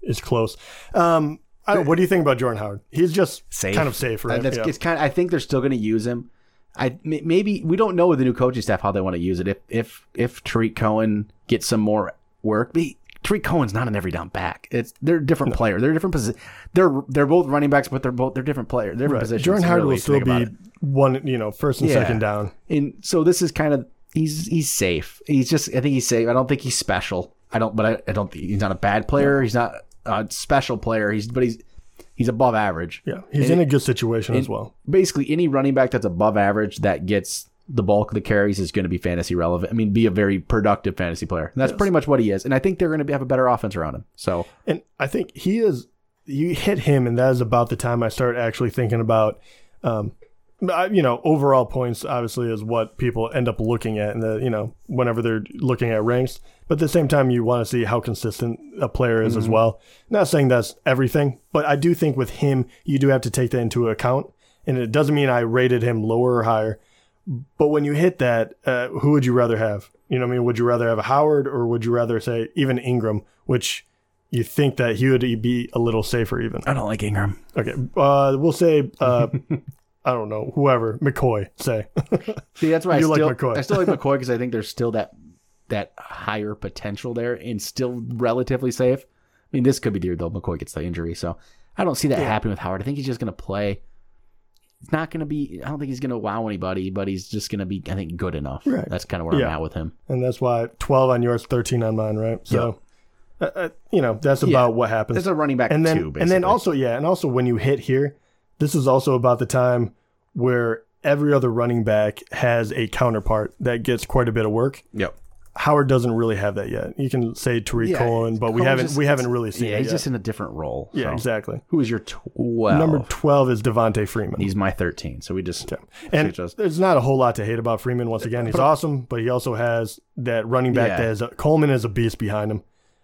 [SPEAKER 3] it's close. Um, I what do you think about Jordan Howard? He's just
[SPEAKER 2] Safe.
[SPEAKER 3] kind of safe,
[SPEAKER 2] Uh,
[SPEAKER 3] right? Yeah.
[SPEAKER 2] it's kind. Of, I think they're still gonna use him. I maybe we don't know with the new coaching staff how they want to use it. If if if Tarik Cohen gets some more work, but Tarik Cohen's not an every down back. It's they're a different player. They're different position. They're they're both running backs, but they're both they're different players. They're different
[SPEAKER 3] Right.
[SPEAKER 2] positions.
[SPEAKER 3] Jordan Howard
[SPEAKER 2] really,
[SPEAKER 3] will still be one, you know, first and
[SPEAKER 2] Yeah.
[SPEAKER 3] second down.
[SPEAKER 2] And so this is kind of he's he's safe. He's just I think he's safe. I don't think he's special. I don't, but I, I don't. think He's not a bad player. He's not a special player. He's but he's he's above average.
[SPEAKER 3] Yeah. He's
[SPEAKER 2] And
[SPEAKER 3] in a good situation as well.
[SPEAKER 2] basically any running back that's above average that gets the bulk of the carries is going to be fantasy relevant. I mean, be a very productive fantasy player. And that's pretty much what he is. And I think they're going to have a better offense around him. So
[SPEAKER 3] And I think he is. You hit him, and that is about the time I start actually thinking about, um, I- you know, overall points. Obviously, is what people end up looking at, and the you know, whenever they're looking at ranks. But at the same time, you want to see how consistent a player is as well. Not saying that's everything, but I do think with him, you do have to take that into account. And it doesn't mean I rated him lower or higher. But when you hit that, uh, who would you rather have? You know, what I mean, would you rather have a Howard or would you rather say even Ingram, which you think that he would be a little safer even?
[SPEAKER 2] I don't like Ingram.
[SPEAKER 3] Okay, uh, we'll say uh, I don't know whoever McCoy say.
[SPEAKER 2] See, that's why I
[SPEAKER 3] You like McCoy.
[SPEAKER 2] I still like McCoy because I think there's still that that higher potential there and still relatively safe. I mean, this could be the year though McCoy gets the injury, so I don't see that happening with Howard. I think he's just going to play. It's not going to be. I don't think he's going to wow anybody, but he's just going to be. I think good enough.
[SPEAKER 3] Right.
[SPEAKER 2] That's kind of where
[SPEAKER 3] Yeah.
[SPEAKER 2] I'm at with him.
[SPEAKER 3] and that's why twelve on yours, thirteen on mine, right? So, uh, uh, you know, that's about what happens.
[SPEAKER 2] It's a running back
[SPEAKER 3] and then
[SPEAKER 2] two, basically.
[SPEAKER 3] and then also yeah, and also when you hit here, this is also about the time where every other running back has a counterpart that gets quite a bit of work.
[SPEAKER 2] Yep.
[SPEAKER 3] Howard doesn't really have that yet. You can say Tarik
[SPEAKER 2] Yeah,
[SPEAKER 3] Cohen, but we haven't
[SPEAKER 2] just-
[SPEAKER 3] we haven't really seen
[SPEAKER 2] Yeah,
[SPEAKER 3] it
[SPEAKER 2] he's
[SPEAKER 3] yet.
[SPEAKER 2] just in a different role.
[SPEAKER 3] yeah, exactly.
[SPEAKER 2] Who is your twelve?
[SPEAKER 3] Number twelve is Devonta Freeman.
[SPEAKER 2] He's my thirteen. So we just
[SPEAKER 3] And
[SPEAKER 2] switch those.
[SPEAKER 3] there's not a whole lot to hate about Freeman. Once again, he's awesome, but he also has that running back
[SPEAKER 2] Yeah.
[SPEAKER 3] that is a, Coleman is a beast behind him.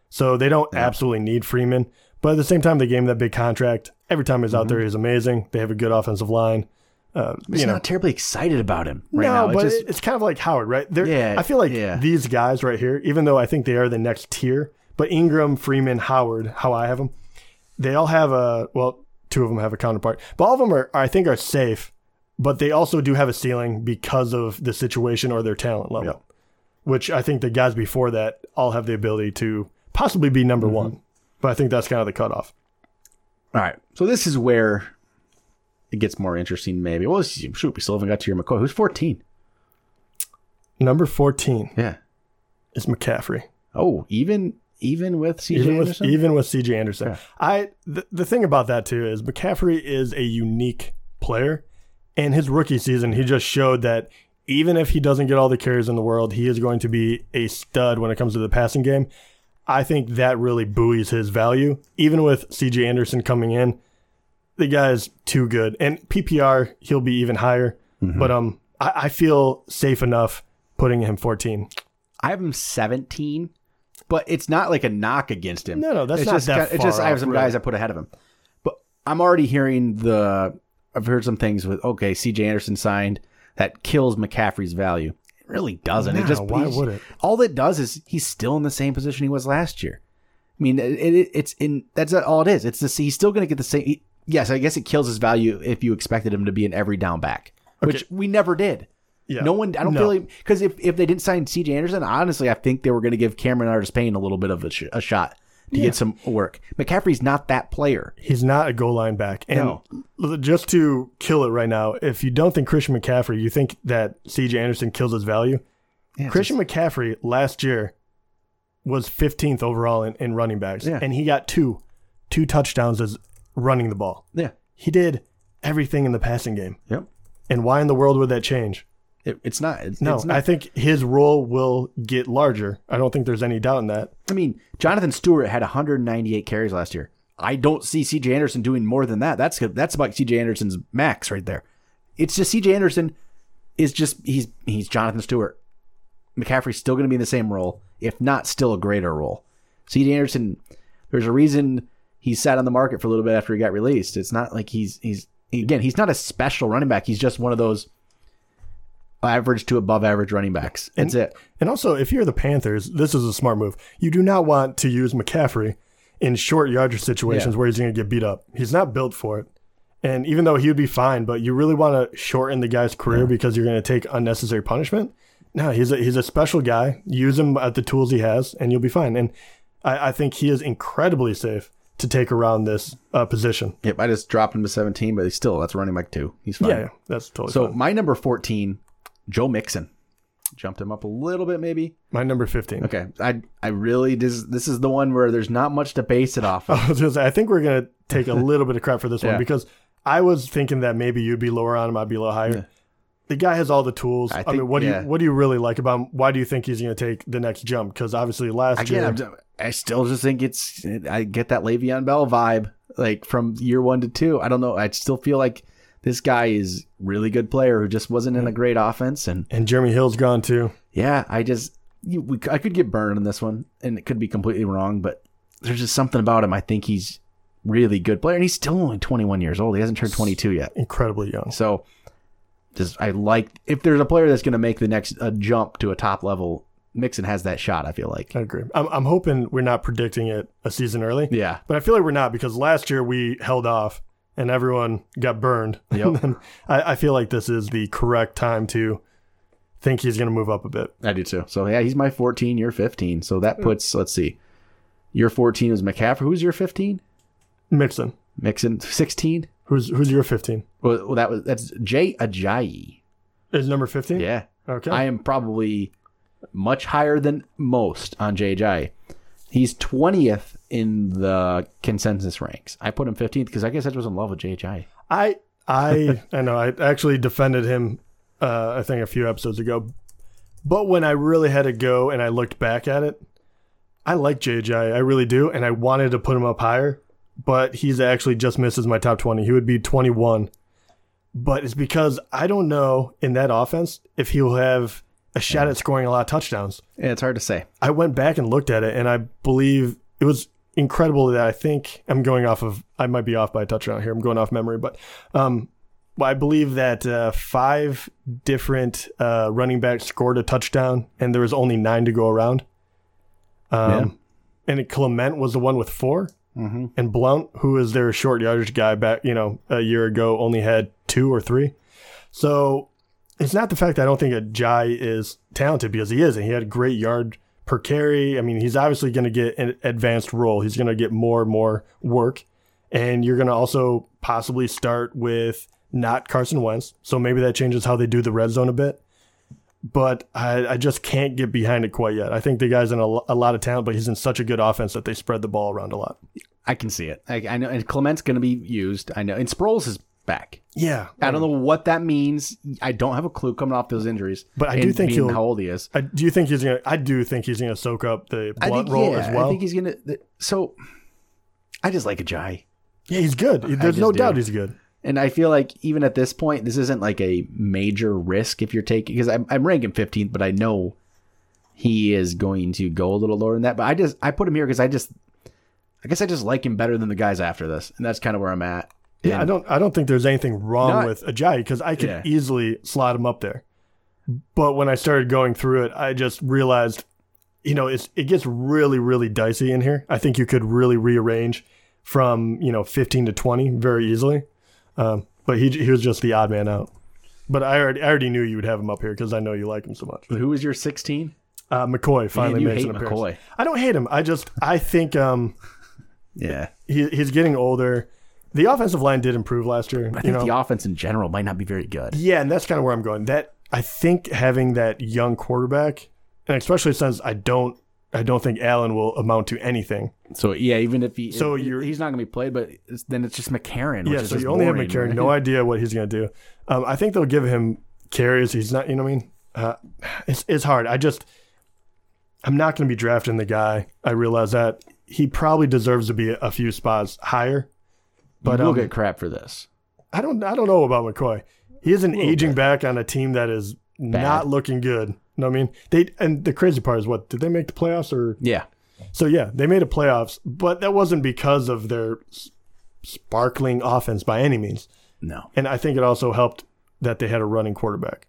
[SPEAKER 3] So they don't absolutely need Freeman, but at the same time, they gave him that big contract. Every time he's
[SPEAKER 2] Mm-hmm.
[SPEAKER 3] out there, he's amazing. They have a good offensive line. Uh,
[SPEAKER 2] He's
[SPEAKER 3] you know,
[SPEAKER 2] not terribly excited about him right
[SPEAKER 3] no,
[SPEAKER 2] now. It's
[SPEAKER 3] but
[SPEAKER 2] just,
[SPEAKER 3] it's kind of like Howard, right? They're,
[SPEAKER 2] Yeah,
[SPEAKER 3] I feel like
[SPEAKER 2] yeah.
[SPEAKER 3] these guys right here, even though I think they are the next tier, but Ingram, Freeman, Howard, how I have them, they all have a well. two of them have a counterpart. But all of them are, I think, are safe, but they also do have a ceiling because of the situation or their talent level, which I think the guys before that all have the ability to possibly be
[SPEAKER 2] Mm-hmm.
[SPEAKER 3] number one. But I think that's kind of the cutoff.
[SPEAKER 2] All right. So this is where it gets more interesting, maybe. Well, shoot, we still haven't got to your McCoy. Who's 14?
[SPEAKER 3] Number 14
[SPEAKER 2] Yeah.
[SPEAKER 3] is McCaffrey.
[SPEAKER 2] Oh, even even with CJ
[SPEAKER 3] even with
[SPEAKER 2] Anderson?
[SPEAKER 3] even with CJ Anderson.
[SPEAKER 2] Yeah.
[SPEAKER 3] I the, the thing about that too is McCaffrey is a unique player. And his rookie season, he just showed that even if he doesn't get all the carries in the world, he is going to be a stud when it comes to the passing game. I think that really buoys his value. Even with CJ Anderson coming in, the guy is too good. And PPR, he'll be even higher.
[SPEAKER 2] Mm-hmm.
[SPEAKER 3] But um, I, I feel safe enough putting him 14.
[SPEAKER 2] I have him 17, but it's not like a knock against him.
[SPEAKER 3] No, no, that's
[SPEAKER 2] it's
[SPEAKER 3] not
[SPEAKER 2] just,
[SPEAKER 3] that
[SPEAKER 2] kinda- It's just
[SPEAKER 3] far
[SPEAKER 2] I have some
[SPEAKER 3] really.
[SPEAKER 2] guys I put ahead of him. But I'm already hearing the. I've heard some things with okay, CJ Anderson signed that kills McCaffrey's value. It really doesn't. it just
[SPEAKER 3] why would it?
[SPEAKER 2] All it does is he's still in the same position he was last year. I mean, it, it, it's in that's all it is. It's the he's still going to get the same. he- yes, I guess it kills his value if you expected him to be an every down back, which we never did.
[SPEAKER 3] Yeah.
[SPEAKER 2] No one, I don't
[SPEAKER 3] No.
[SPEAKER 2] feel like because if, if they didn't sign CJ Anderson, honestly, I think they were going to give Cameron Artis Payne a little bit of a, sh- a shot to get some work. McCaffrey's not that player.
[SPEAKER 3] He's not a goal line back. And
[SPEAKER 2] No.
[SPEAKER 3] just to kill it right now, if you don't think Christian McCaffrey, you think that CJ Anderson kills his value.
[SPEAKER 2] Yeah,
[SPEAKER 3] Christian McCaffrey last year was 15th overall in, in running backs,
[SPEAKER 2] Yeah.
[SPEAKER 3] and he got two, two touchdowns as running the ball.
[SPEAKER 2] yeah,
[SPEAKER 3] He did everything in the passing game.
[SPEAKER 2] yep.
[SPEAKER 3] And why in the world would that change?
[SPEAKER 2] It, it's not. It's,
[SPEAKER 3] No,
[SPEAKER 2] it's not.
[SPEAKER 3] I think his role will get larger. I don't think there's any doubt in that.
[SPEAKER 2] I mean, Jonathan Stewart had 198 carries last year. I don't see CJ Anderson doing more than that. That's that's about CJ Anderson's max right there. It's just CJ Anderson is just he's he's Jonathan Stewart. McCaffrey's still going to be in the same role, if not still a greater role. CJ Anderson, there's a reason he sat on the market for a little bit after he got released. It's not like he's he's again he's not a special running back. He's just one of those average to above average running backs. That's it.
[SPEAKER 3] And also, if you're the Panthers, this is a smart move. You do not want to use McCaffrey in short yardage situations
[SPEAKER 2] Yeah.
[SPEAKER 3] where he's going to get beat up. He's not built for it. And even though he would be fine, but you really want to shorten the guy's career because you're going to take unnecessary punishment. No, he's a he's a special guy. Use him at the tools he has, and you'll be fine. And I, I think he is incredibly safe to take around this uh, position.
[SPEAKER 2] Yep, I just dropped him to 17, but he's still that's running back two. He's fine.
[SPEAKER 3] Yeah, yeah, that's totally
[SPEAKER 2] So
[SPEAKER 3] fine.
[SPEAKER 2] my number 14, Joe Mixon. Jumped him up a little bit, maybe.
[SPEAKER 3] My number 15.
[SPEAKER 2] Okay, I I really this this is the one where there's not much to base it off. of.
[SPEAKER 3] I was say, I think we're gonna take a little bit of crap for this
[SPEAKER 2] Yeah.
[SPEAKER 3] one because I was thinking that maybe you'd be lower on him, I'd be a little higher. The guy has all the tools. I,
[SPEAKER 2] I
[SPEAKER 3] mean, what do you what do you really like about him? Why do you think he's gonna take the next jump? Because obviously last
[SPEAKER 2] Again,
[SPEAKER 3] year,
[SPEAKER 2] I still just think it's I get that Le'Veon Bell vibe like from year one to two. I don't know. I still feel like this guy is really good player who just wasn't in a great offense and
[SPEAKER 3] and Jeremy Hill's gone too.
[SPEAKER 2] yeah, I just you, we, I could get burned on this one, and it could be completely wrong, but there's just something about him. I think he's really good player, and he's still only 21 years old. He hasn't turned 22 yet,
[SPEAKER 3] Incredibly young.
[SPEAKER 2] so just I like if there's a player that's going to make the next uh, jump to a top level. Mixon has that shot. I feel like.
[SPEAKER 3] I agree. I'm, I'm hoping we're not predicting it a season early,
[SPEAKER 2] Yeah,
[SPEAKER 3] but I feel like we're not because last year we held off and everyone got burned.
[SPEAKER 2] Yep.
[SPEAKER 3] And I, I feel like this is the correct time to think he's gonna move up a bit.
[SPEAKER 2] I do too. So yeah, he's my 14. You're 15. So that hmm. puts let's see, your 14 is McCaffrey. Who's your 15?
[SPEAKER 3] Mixon.
[SPEAKER 2] Mixon 16.
[SPEAKER 3] Who's who's your 15?
[SPEAKER 2] Well, well, that was that's Jay Ajayi.
[SPEAKER 3] Is number 15?
[SPEAKER 2] Yeah.
[SPEAKER 3] Okay.
[SPEAKER 2] I am probably much higher than most on JJ. He's 20th in the consensus ranks. I put him 15th because I guess I was in love with JJ.
[SPEAKER 3] I I I know I actually defended him uh, I think a few episodes ago. But when I really had to go and I looked back at it, I like JJ. I really do and I wanted to put him up higher, but he's actually just misses my top 20. He would be 21. But it's because I don't know in that offense if he'll have a shot at scoring a lot of touchdowns.
[SPEAKER 2] Yeah, it's hard to say.
[SPEAKER 3] I went back and looked at it, and I believe it was incredible that I think I'm going off of. I might be off by a touchdown here. I'm going off memory, but um, I believe that uh, five different uh, running backs scored a touchdown, and there was only nine to go around. Um, and Clement was the one with 4 and Blount, who is their short yardage guy back, you know, a year ago, only had two or three. So it's not the fact that I don't think that Jai is talented because he is, and he had a great yard per carry. I mean, he's obviously going to get an advanced role. He's going to get more and more work, and you're going to also possibly start with not Carson Wentz. So maybe that changes how they do the red zone a bit. But I, I just can't get behind it quite yet. I think the guy's in a, a lot of talent, but he's in such a good offense that they spread the ball around a lot.
[SPEAKER 2] I can see it. I, I know, and Clement's going to be used. I know, and Sproles is back.
[SPEAKER 3] Yeah,
[SPEAKER 2] I don't know what that means. I don't have a clue coming off those injuries.
[SPEAKER 3] But I do think he'll-
[SPEAKER 2] how old he is.
[SPEAKER 3] I, do you think he's gonna? I do think he's gonna soak up the
[SPEAKER 2] I think
[SPEAKER 3] role
[SPEAKER 2] yeah,
[SPEAKER 3] as well.
[SPEAKER 2] I think he's gonna. So, I just like Ajayi.
[SPEAKER 3] yeah, he's good. There's no
[SPEAKER 2] do.
[SPEAKER 3] doubt he's good.
[SPEAKER 2] And I feel like even at this point, this isn't like a major risk if you're taking because I'm, I'm ranking 15th, but I know he is going to go a little lower than that. But I just I put him here because I just I guess I just like him better than the guys after this, and that's kind of where I'm at.
[SPEAKER 3] Yeah, I don't. I don't think there's anything wrong
[SPEAKER 2] Not-
[SPEAKER 3] with Ajayi because I could
[SPEAKER 2] Yeah.
[SPEAKER 3] easily slot him up there. But when I started going through it, I just realized, you know, it's it gets really, really dicey in here. I think you could really rearrange from you know 15 to 20 very easily. Um, but he he was just the odd man out. But I already I already knew you would have him up here because I know you like him so much.
[SPEAKER 2] But who was your 16?
[SPEAKER 3] Uh, McCoy finally
[SPEAKER 2] you
[SPEAKER 3] makes an appearance.
[SPEAKER 2] McCoy.
[SPEAKER 3] I don't hate him. I just I think um
[SPEAKER 2] Yeah,
[SPEAKER 3] he, he's getting older. The offensive line did improve last year.
[SPEAKER 2] I
[SPEAKER 3] you
[SPEAKER 2] think
[SPEAKER 3] know?
[SPEAKER 2] the offense in general might not be very good.
[SPEAKER 3] Yeah, and that's kind of where I'm going. That I think having that young quarterback, and especially since I don't, I don't think Allen will amount to anything.
[SPEAKER 2] So yeah, even if he
[SPEAKER 3] So
[SPEAKER 2] if-
[SPEAKER 3] you're-
[SPEAKER 2] he's not going to be played, but it's, then it's just McCarron. Which
[SPEAKER 3] yeah, so
[SPEAKER 2] just
[SPEAKER 3] you only have McCarron, no idea what he's going to do. Um, I think they'll give him carries. He's not, you know what I mean? Uh, it's it's hard. I just, I'm not going to be drafting the guy. I realize that he probably deserves to be a, a few spots higher.
[SPEAKER 2] But we'll
[SPEAKER 3] um,
[SPEAKER 2] get crap for this.
[SPEAKER 3] I don't I don't know about McCoy. He is an aging back on a team that is not looking good. You know what I mean? They and the crazy part is what did they make the playoffs or
[SPEAKER 2] Yeah,
[SPEAKER 3] so yeah, they made a playoffs, but that wasn't because of their sparkling offense by any means.
[SPEAKER 2] no,
[SPEAKER 3] And I think it also helped that they had a running quarterback.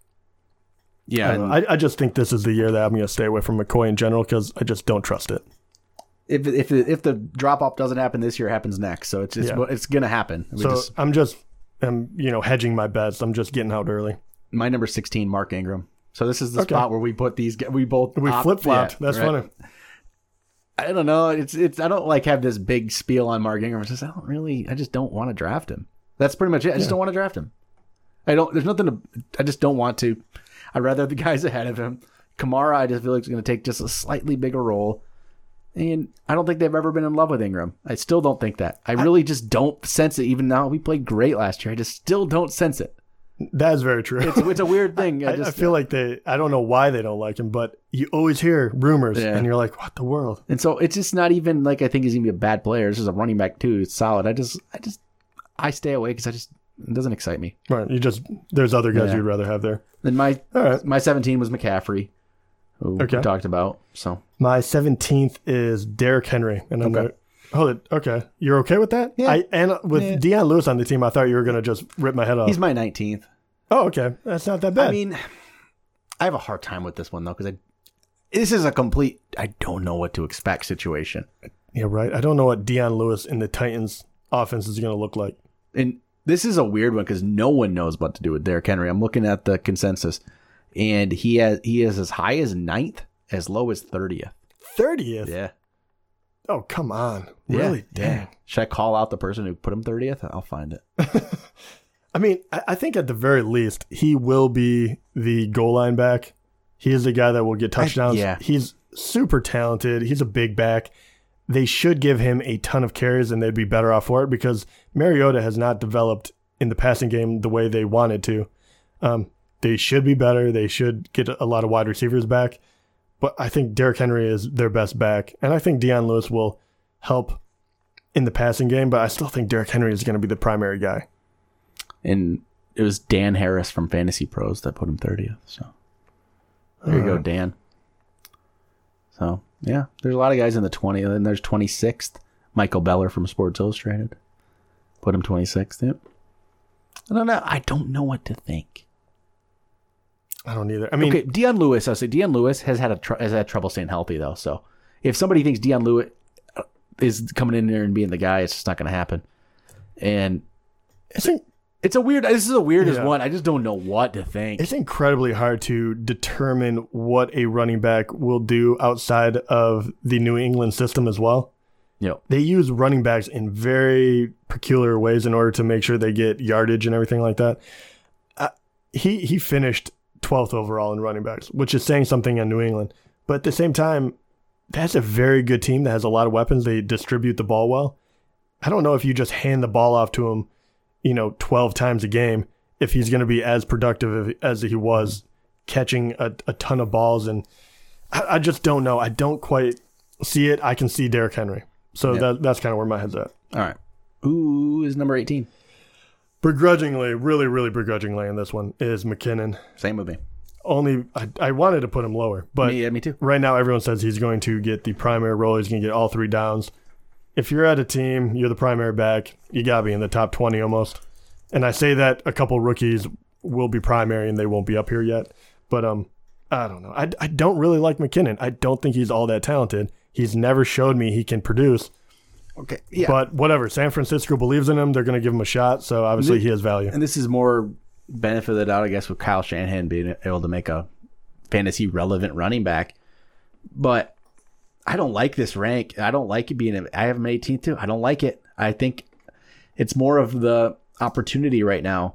[SPEAKER 2] yeah.
[SPEAKER 3] I, I, I just think this is the year that I'm going to stay away from McCoy in general because I just don't trust it.
[SPEAKER 2] If if if the drop off doesn't happen this year, it happens next. So it's just
[SPEAKER 3] Yeah.
[SPEAKER 2] it's gonna happen. We
[SPEAKER 3] So
[SPEAKER 2] just,
[SPEAKER 3] I'm just I'm you know hedging my bets. I'm just getting out early.
[SPEAKER 2] my number sixteen, Mark Ingram. So this is the
[SPEAKER 3] Okay.
[SPEAKER 2] spot where we put these. We both
[SPEAKER 3] We flip flopped.
[SPEAKER 2] yeah,
[SPEAKER 3] That's
[SPEAKER 2] right.
[SPEAKER 3] funny.
[SPEAKER 2] I don't know. It's it's. I don't like have this big spiel on Mark Ingram. It's just I don't really. I just don't want to draft him. That's pretty much it. I just don't want to draft him. I don't. There's nothing to. I just don't want to. I'd rather have the guys ahead of him. Kamara, I just feel like is going to take just a slightly bigger role. And I don't think they've ever been in love with Ingram. I still don't think that. I really just don't sense it. Even now, we played great last year. I just still don't sense it.
[SPEAKER 3] That is very true.
[SPEAKER 2] It's, it's a weird thing. I,
[SPEAKER 3] I,
[SPEAKER 2] just
[SPEAKER 3] I feel like they. I don't know why they don't like him, but you always hear rumors,
[SPEAKER 2] Yeah.
[SPEAKER 3] and you're like, "What the world?"
[SPEAKER 2] And so it's just not even like I think he's gonna be a bad player. This is a running back too. It's solid. I just, I just, I stay away because I just it doesn't excite me.
[SPEAKER 3] Right? You just there's other guys
[SPEAKER 2] Yeah.
[SPEAKER 3] you'd rather have there.
[SPEAKER 2] Then my
[SPEAKER 3] right.
[SPEAKER 2] my 17 was McCaffrey, who
[SPEAKER 3] Okay.
[SPEAKER 2] we talked about. So
[SPEAKER 3] My seventeenth is Derrick Henry, and I'm
[SPEAKER 2] Okay.
[SPEAKER 3] like, hold it. Okay, you're okay with that?
[SPEAKER 2] Yeah.
[SPEAKER 3] I and with
[SPEAKER 2] Yeah.
[SPEAKER 3] Dion Lewis on the team, I thought you were gonna just rip my head off.
[SPEAKER 2] he's my 19th.
[SPEAKER 3] oh, okay, that's not that bad.
[SPEAKER 2] I mean, I have a hard time with this one though because I this is a complete I don't know what to expect situation.
[SPEAKER 3] yeah, right. I don't know what Dion Lewis in the Titans offense is gonna look like.
[SPEAKER 2] And this is a weird one because no one knows what to do with Derrick Henry. I'm looking at the consensus, and he has he is as high as ninth, as low as 30th.
[SPEAKER 3] Thirtieth.
[SPEAKER 2] Yeah.
[SPEAKER 3] Oh, come on.
[SPEAKER 2] Yeah,
[SPEAKER 3] Really?
[SPEAKER 2] yeah.
[SPEAKER 3] Dang.
[SPEAKER 2] Should I call out the person who put him 30th? I'll find it.
[SPEAKER 3] I mean, I, I think at the very least, he will be the goal line back. He is the guy that will get touchdowns.
[SPEAKER 2] yeah.
[SPEAKER 3] He's super talented. He's a big back. They should give him a ton of carries and they'd be better off for it because Mariota has not developed in the passing game the way they wanted to. Um, they should be better. They should get a lot of wide receivers back. But I think Derrick Henry is their best back. And I think Dion Lewis will help in the passing game, but I still think Derrick Henry is going to be the primary guy.
[SPEAKER 2] And it was Dan Harris from Fantasy Pros that put him 30th. So there you go, uh-huh. Dan. So yeah, there's a lot of guys in the 20. And then there's 26th, Michael Beller from Sports Illustrated. Put him 26th. Yep. I don't know. I don't know what to think.
[SPEAKER 3] I don't either. I mean,
[SPEAKER 2] okay, Dion Lewis. I say Dion Lewis has had a tr- has had trouble staying healthy though. So if somebody thinks Dion Lewis, uh, is coming in there and being the guy. It's just not going to happen. And
[SPEAKER 3] It's,
[SPEAKER 2] it's a weird. This is the weirdest
[SPEAKER 3] Yeah.
[SPEAKER 2] one. I just don't know what to think.
[SPEAKER 3] it's incredibly hard to determine what a running back will do outside of the New England system as well.
[SPEAKER 2] know,
[SPEAKER 3] They use running backs in very peculiar ways in order to make sure they get yardage and everything like that. Uh, he he finished 12th overall in running backs, which is saying something on New England. But at the same time, that's a very good team that has a lot of weapons. They distribute the ball well. I don't know if you just hand the ball off to him, you know, 12 times a game, if he's going to be as productive as he was catching a, a ton of balls. And I, I just don't know. I don't quite see it. I can see Derrick Henry. So
[SPEAKER 2] Yeah.
[SPEAKER 3] that, that's kind of where my head's at.
[SPEAKER 2] all right. Who is number eighteen?
[SPEAKER 3] Begrudgingly, really, really begrudgingly in this one is McKinnon.
[SPEAKER 2] Same with me.
[SPEAKER 3] Only, I, I wanted to put him lower, but
[SPEAKER 2] me, yeah, me too.
[SPEAKER 3] right now everyone says he's going to get the primary role. He's going to get all three downs. If you're at a team, you're the primary back, you got to be in the top 20 almost. And I say that a couple rookies will be primary and they won't be up here yet. But um, I don't know. I, I don't really like McKinnon. I don't think he's all that talented. He's never showed me he can produce.
[SPEAKER 2] Okay. Yeah.
[SPEAKER 3] But whatever. San Francisco believes in him. They're going to give him a shot. So obviously he has value.
[SPEAKER 2] and this is more benefit of the doubt, I guess, with Kyle Shanahan being able to make a fantasy relevant running back. But I don't like this rank. I don't like it being. I have him 18th too. I don't like it. I think it's more of the opportunity right now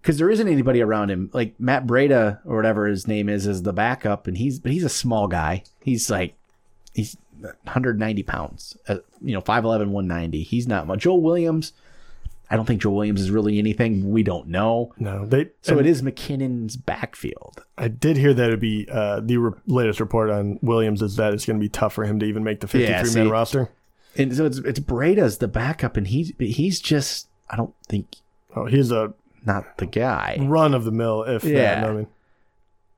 [SPEAKER 2] because there isn't anybody around him. Like Matt Breida or whatever his name is is the backup, and he's but he's a small guy. He's like he's 190 pounds. Uh, you know, 5'11", 190. He's not much. Joe Williams. I don't think Joe Williams is really anything we don't know.
[SPEAKER 3] No, they.
[SPEAKER 2] So it is McKinnon's backfield.
[SPEAKER 3] I did hear that it'd be uh, the re- latest report on Williams is that it's going to be tough for him to even make the 53
[SPEAKER 2] Yeah,
[SPEAKER 3] man roster.
[SPEAKER 2] And so it's it's Breida's the backup, and he's he's just I don't think
[SPEAKER 3] Oh, he's a
[SPEAKER 2] not the guy.
[SPEAKER 3] run of the mill, if
[SPEAKER 2] Yeah.
[SPEAKER 3] that. I mean,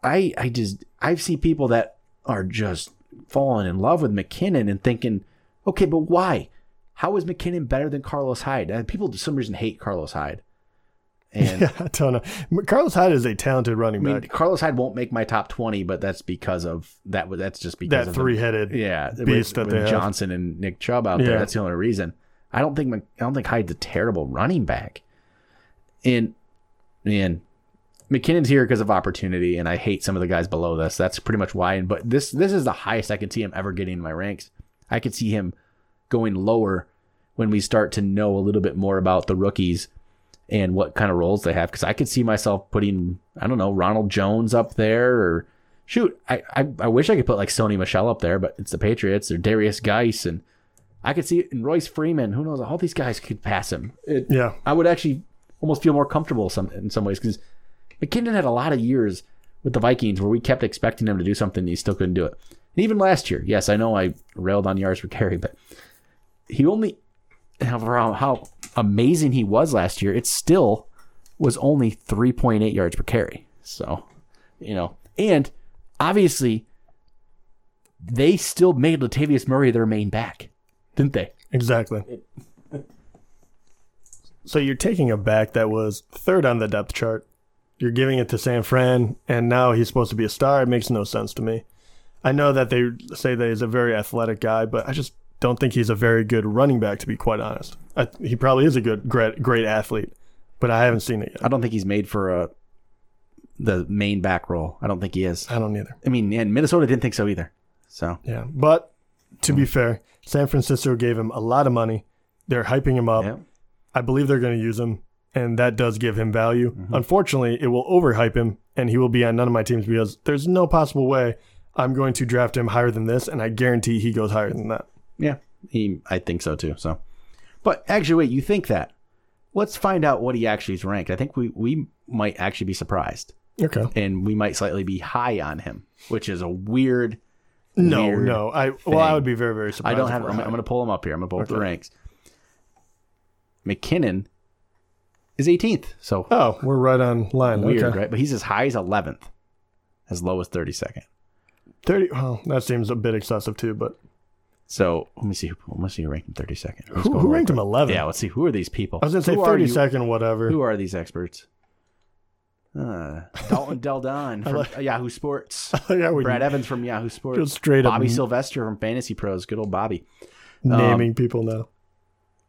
[SPEAKER 2] I I just I've seen people that are just falling in love with McKinnon and thinking, okay, but why? How is McKinnon better than Carlos Hyde? And people for some reason hate Carlos Hyde. And
[SPEAKER 3] yeah, I don't know. Carlos Hyde is a talented running
[SPEAKER 2] I mean,
[SPEAKER 3] back.
[SPEAKER 2] Carlos Hyde won't make my top twenty, but that's because of that. That's just because
[SPEAKER 3] That
[SPEAKER 2] of
[SPEAKER 3] three headed.
[SPEAKER 2] yeah,
[SPEAKER 3] beast
[SPEAKER 2] with,
[SPEAKER 3] that
[SPEAKER 2] with
[SPEAKER 3] have.
[SPEAKER 2] Johnson and Nick Chubb out there. That's the only reason. I don't think I don't think Hyde's a terrible running back. And man, McKinnon's here because of opportunity, and I hate some of the guys below this. That's pretty much why. And but this this is the highest I could see him ever getting in my ranks. I could see him going lower when we start to know a little bit more about the rookies and what kind of roles they have. Because I could see myself putting I don't know Ronald Jones up there or shoot I, I I wish I could put like Sony Michel up there, but it's the Patriots or Derrius Guice and I could see it in Royce Freeman. Who knows? All these guys could pass him. It,
[SPEAKER 3] Yeah.
[SPEAKER 2] I would actually almost feel more comfortable some in some ways because McKinnon had a lot of years with the Vikings where we kept expecting him to do something and he still couldn't do it. And even last year, yes, I know I railed on yards per carry, but he only how, how amazing he was last year. It still was only 3.8 yards per carry. So, you know, and obviously they still made Latavius Murray their main back, didn't they?
[SPEAKER 3] Exactly. So you're taking a back that was third on the depth chart. You're giving it to San Fran, and now he's supposed to be a star. It makes no sense to me. I know that they say that he's a very athletic guy, but I just don't think he's a very good running back, to be quite honest. I, he probably is a good, great, great athlete, but I haven't seen it yet.
[SPEAKER 2] I don't think he's made for a the main back role. I don't think he is.
[SPEAKER 3] I don't either.
[SPEAKER 2] I mean, and Minnesota didn't think so either. So
[SPEAKER 3] Yeah, but to be hmm. fair, San Francisco gave him a lot of money. They're hyping him up.
[SPEAKER 2] yeah,
[SPEAKER 3] I believe they're going to use him, and that does give him value. Mm-hmm. Unfortunately, it will overhype him, and he will be on none of my teams because there's no possible way I'm going to draft him higher than this, and I guarantee he goes higher than that.
[SPEAKER 2] yeah, he. I think so too. So, but actually, wait, you think that? Let's find out what he actually is ranked. I think we we might actually be surprised,
[SPEAKER 3] Okay.
[SPEAKER 2] and we might slightly be high on him, which is a weird.
[SPEAKER 3] No,
[SPEAKER 2] weird
[SPEAKER 3] no. I well, I would be very, very surprised.
[SPEAKER 2] I
[SPEAKER 3] don't
[SPEAKER 2] have. I'm. I'm going to pull him up here. I'm going to pull up the ranks. McKinnon is 18th, so
[SPEAKER 3] Oh, we're right on line.
[SPEAKER 2] weird,
[SPEAKER 3] okay.
[SPEAKER 2] right? But he's as high as 11th, as low as 32nd.
[SPEAKER 3] Thirty. Well, that seems a bit excessive too. But
[SPEAKER 2] So let me see. Let me see who ranked him 32nd. Let's
[SPEAKER 3] who, who ranked him
[SPEAKER 2] quick.
[SPEAKER 3] 11?
[SPEAKER 2] Yeah, let's see. Who are these people?
[SPEAKER 3] I was going to say
[SPEAKER 2] Who are
[SPEAKER 3] thirty
[SPEAKER 2] you-
[SPEAKER 3] second, whatever.
[SPEAKER 2] Who are these experts? Uh, Dalton Del Don from Yahoo Sports.
[SPEAKER 3] yeah, we
[SPEAKER 2] Brad Evans from Yahoo Sports.
[SPEAKER 3] Straight up
[SPEAKER 2] Bobby Sylvester from Fantasy Pros. Good old Bobby.
[SPEAKER 3] naming people now.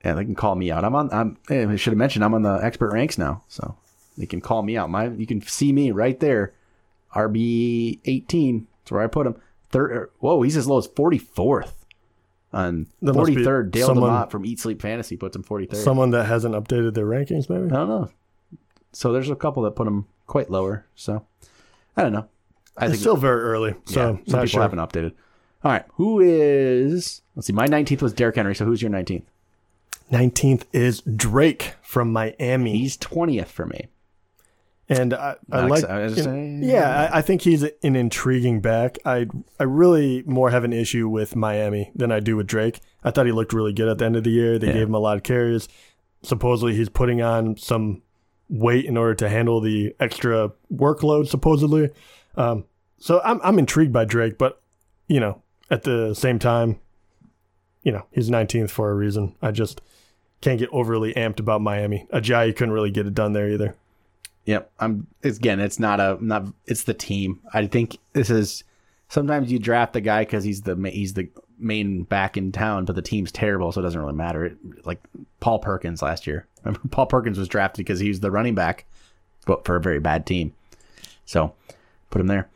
[SPEAKER 2] Yeah, they can call me out. I'm on. I'm. eh, I should have mentioned I'm on the expert ranks now, so they can call me out. My, you can see me right there. RB 18. That's where I put him. Third. er, Whoa, he's as low as 44th. On
[SPEAKER 3] be
[SPEAKER 2] 43rd, Dale
[SPEAKER 3] someone-
[SPEAKER 2] DeMott from Eat Sleep Fantasy puts him 43rd.
[SPEAKER 3] Someone that hasn't updated their rankings, maybe.
[SPEAKER 2] I don't know. So there's a couple that put him quite lower. So I don't know. I
[SPEAKER 3] It's
[SPEAKER 2] think
[SPEAKER 3] still very early, so
[SPEAKER 2] yeah, some people
[SPEAKER 3] sure.
[SPEAKER 2] haven't updated. All right, who is? Let's see. My 19th was Derrick Henry. So who's your 19th?
[SPEAKER 3] Is Drake from Miami,
[SPEAKER 2] He's 20th for me.
[SPEAKER 3] and I, I like.
[SPEAKER 2] exci- I was
[SPEAKER 3] you yeah, I, I think he's an intriguing back. I I really more have an issue with Miami than I do with Drake. I thought he looked really good at the end of the year. They
[SPEAKER 2] Yeah.
[SPEAKER 3] gave him a lot of carries. Supposedly, he's putting on some weight in order to handle the extra workload. Supposedly, um, so I'm I'm intrigued by Drake, but you know, at the same time, you know, he's 19th for a reason. I just can't get overly amped about Miami. Ajayi couldn't really get it done there either.
[SPEAKER 2] Yep. I'm again. It's not a not. It's the team. I think this is. Sometimes you draft the guy because he's the he's the main back in town, but the team's terrible, so it doesn't really matter. It, like Paul Perkins last year. Remember, Paul Perkins was drafted because he was the running back, but for a very bad team. So put him there.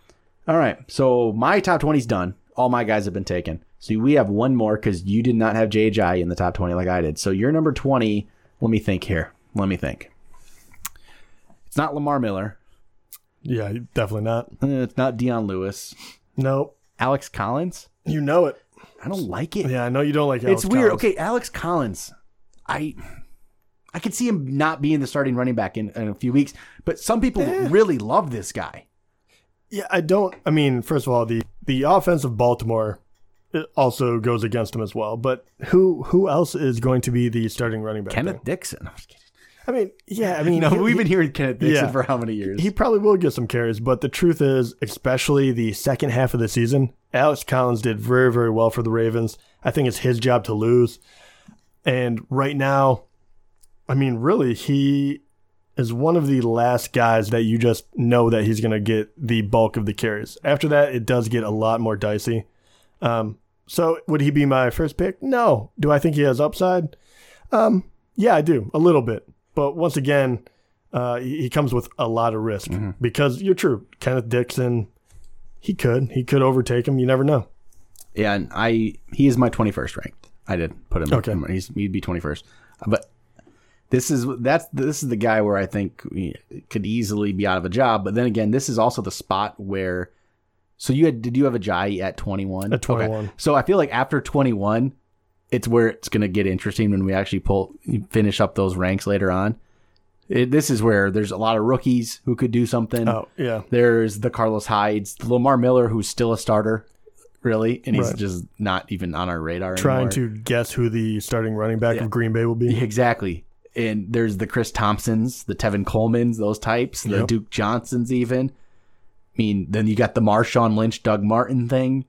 [SPEAKER 2] All right. So my top 20's done. All my guys have been taken. So we have one more because you did not have JJ in the top 20 like I did. So your number 20, let me think here. Let me think. It's not Lamar Miller.
[SPEAKER 3] Yeah, definitely not.
[SPEAKER 2] Uh, It's not Dion Lewis.
[SPEAKER 3] Nope.
[SPEAKER 2] Alex Collins.
[SPEAKER 3] You know it.
[SPEAKER 2] I don't like it.
[SPEAKER 3] Yeah, I know you don't like Alex it's
[SPEAKER 2] weird.
[SPEAKER 3] Collins.
[SPEAKER 2] Okay, Alex Collins. I I could see him not being the starting running back in, in a few weeks, but some people
[SPEAKER 3] Eh.
[SPEAKER 2] really love this guy.
[SPEAKER 3] Yeah, I don't. I mean, first of all, the the offense of Baltimore also goes against him as well. But who who else is going to be the starting running back?
[SPEAKER 2] Kenneth
[SPEAKER 3] there?
[SPEAKER 2] Dixon. I'm just kidding.
[SPEAKER 3] I mean, yeah. I mean,
[SPEAKER 2] No,
[SPEAKER 3] he-
[SPEAKER 2] we've been hearing Kenneth Dixon
[SPEAKER 3] Yeah.
[SPEAKER 2] for how many years?
[SPEAKER 3] he probably will get some carries, but the truth is, especially the second half of the season, Alex Collins did very, very well for the Ravens. I think it's his job to lose. And right now, I mean, really, he is one of the last guys that you just know that he's going to get the bulk of the carries. After that, it does get a lot more dicey. Um, so would he be my first pick? No. Do I think he has upside? Um, yeah, I do a little bit. But once again, uh, he, comes with a lot of risk because you're true. Kenneth Dixon, he could, he could overtake him. You never know.
[SPEAKER 2] yeah, and I he is my 21st ranked. I did put him.
[SPEAKER 3] Okay.
[SPEAKER 2] he's he'd be 21st, but this is that's this is the guy where I think could easily be out of a job. But then again, this is also the spot where. So you had did you have Ajayi at 21?
[SPEAKER 3] At 21.
[SPEAKER 2] So I feel like after 21, it's where it's going to get interesting when we actually pull finish up those ranks later on. It, this is where there's a lot of rookies who could do something.
[SPEAKER 3] Oh yeah,
[SPEAKER 2] There's the Carlos Hydes, Lamar Miller, who's still a starter, really, and he's
[SPEAKER 3] Right.
[SPEAKER 2] just not even on our radar.
[SPEAKER 3] trying
[SPEAKER 2] anymore.
[SPEAKER 3] to guess who the starting running back of Green Bay will be.
[SPEAKER 2] exactly. And there's the Chris Thompsons, the Tevin Colemans, those types, the
[SPEAKER 3] Yep.
[SPEAKER 2] Duke Johnsons, even. I mean, then you got the Marshawn Lynch, Doug Martin thing.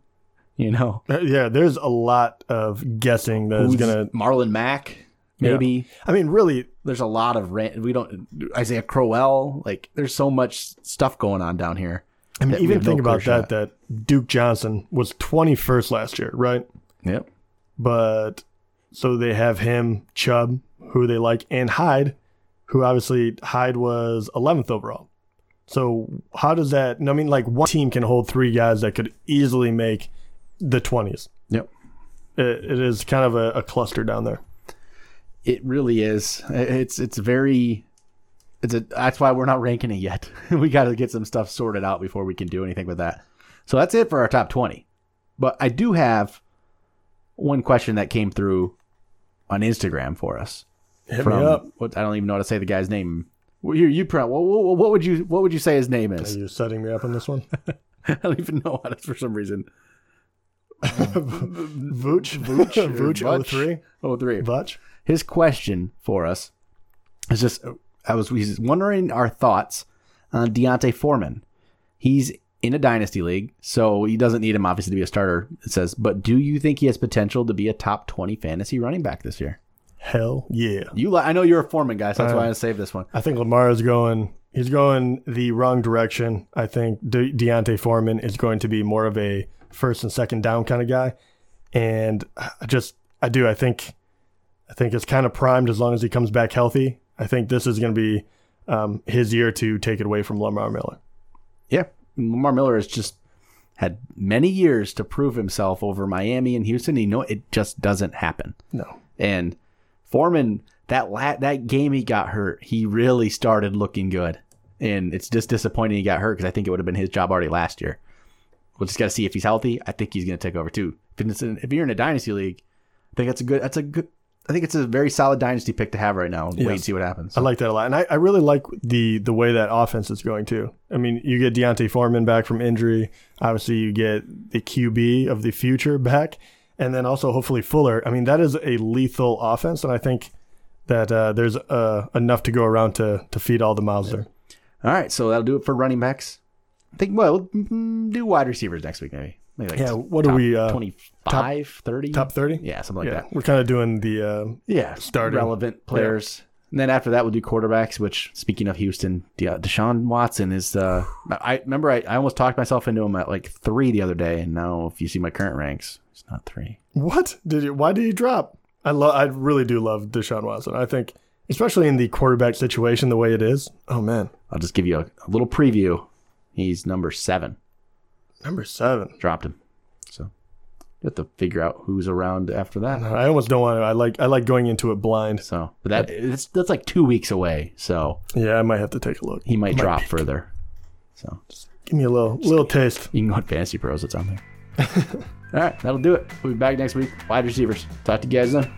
[SPEAKER 2] You know,
[SPEAKER 3] Uh, yeah, there's a lot of guessing that is
[SPEAKER 2] who's
[SPEAKER 3] gonna.
[SPEAKER 2] Marlon Mack, maybe.
[SPEAKER 3] I mean, really,
[SPEAKER 2] There's a lot of ran- we don't Isaiah Crowell. Like, there's so much stuff going on down here.
[SPEAKER 3] I mean, even
[SPEAKER 2] have no
[SPEAKER 3] think about that. That Duke Johnson was 21st last year, right?
[SPEAKER 2] Yep.
[SPEAKER 3] But so they have him, Chubb, who they like, and Hyde, who obviously Hyde was 11th overall. So how does that? I mean, like one team can hold three guys that could easily make the 20s.
[SPEAKER 2] Yep.
[SPEAKER 3] It, it is kind of a, a cluster down there.
[SPEAKER 2] It really is. It's it's very. It's a. That's why we're not ranking it yet. we got to get some stuff sorted out before we can do anything with that. So that's it for our top twenty. But I do have one question that came through on Instagram for us.
[SPEAKER 3] Hit
[SPEAKER 2] from
[SPEAKER 3] me up.
[SPEAKER 2] what I don't even know how to say the guy's name. Well, You you pro- what, what, what would you what would you say his name is?
[SPEAKER 3] Are you setting me up on this one?
[SPEAKER 2] I don't even know how to for some reason.
[SPEAKER 3] Vooch, Vooch, Vooch,
[SPEAKER 2] Vooch.
[SPEAKER 3] 03.
[SPEAKER 2] Oh three.
[SPEAKER 3] Vooch.
[SPEAKER 2] his question for us is just I was he's wondering our thoughts on D'Onta Foreman. He's in a dynasty league, so he doesn't need him obviously to be a starter. It says, but do you think he has potential to be a top twenty fantasy running back this year?
[SPEAKER 3] Hell yeah.
[SPEAKER 2] You, li- I know you're a Foreman guy, so that's
[SPEAKER 3] Uh,
[SPEAKER 2] why I saved this one.
[SPEAKER 3] I think Lamar is going. He's going the wrong direction. I think De- D'Onta Foreman is going to be more of a first and second down kind of guy, and I just I do. I think I think it's kind of primed as long as he comes back healthy. I think this is going to be um, his year to take it away from Lamar Miller.
[SPEAKER 2] Yeah, Lamar Miller has just had many years to prove himself over Miami and Houston. You know, it just doesn't happen.
[SPEAKER 3] No.
[SPEAKER 2] And Foreman, that la- that game he got hurt, he really started looking good. And it's just disappointing he got hurt because I think it would have been his job already last year. We'll just got to see if he's healthy. I think he's going to take over too. If, in, if you're in a dynasty league, I think that's a good. That's a good. I think it's a very solid dynasty pick to have right now. Wait and see what happens.
[SPEAKER 3] I like that a lot, and I, I really like the the way that offense is going too. I mean, you get D'Onta Foreman back from injury. Obviously, you get the QB of the future back, and then also hopefully Fuller. I mean, that is a lethal offense, and I think that uh, there's uh, enough to go around to to feed all the mouths there.
[SPEAKER 2] All right, so that'll do it for running backs. I think well, mm, do wide receivers next week maybe. Maybe like
[SPEAKER 3] Yeah, what are we, uh,
[SPEAKER 2] 25, 30?
[SPEAKER 3] Top thirty.
[SPEAKER 2] Yeah, something like
[SPEAKER 3] yeah,
[SPEAKER 2] that.
[SPEAKER 3] we're kind of doing the uh,
[SPEAKER 2] Yeah,
[SPEAKER 3] Starting.
[SPEAKER 2] relevant players. And then after that, we'll do quarterbacks. Which, speaking of Houston, De- Deshaun Watson is. Uh, I remember I, I almost talked myself into him at like three the other day, and now if you see my current ranks, it's not three.
[SPEAKER 3] What did you? Why did you drop? I love. I really do love Deshaun Watson. I think, especially in the quarterback situation, the way it is. Oh man,
[SPEAKER 2] I'll just give you a, a little preview. He's number seven.
[SPEAKER 3] number seven.
[SPEAKER 2] Dropped him. You have to figure out who's around after that.
[SPEAKER 3] I almost don't want to. I like. I like going into it blind.
[SPEAKER 2] So, but that it's, that's like two weeks away. So
[SPEAKER 3] Yeah, I might have to take a look.
[SPEAKER 2] he might drop further. So just
[SPEAKER 3] Give me a little little taste.
[SPEAKER 2] you can go on Fantasy Pros. It's on there. All right, that'll do it. We'll be back next week. Wide receivers. Talk to you guys then.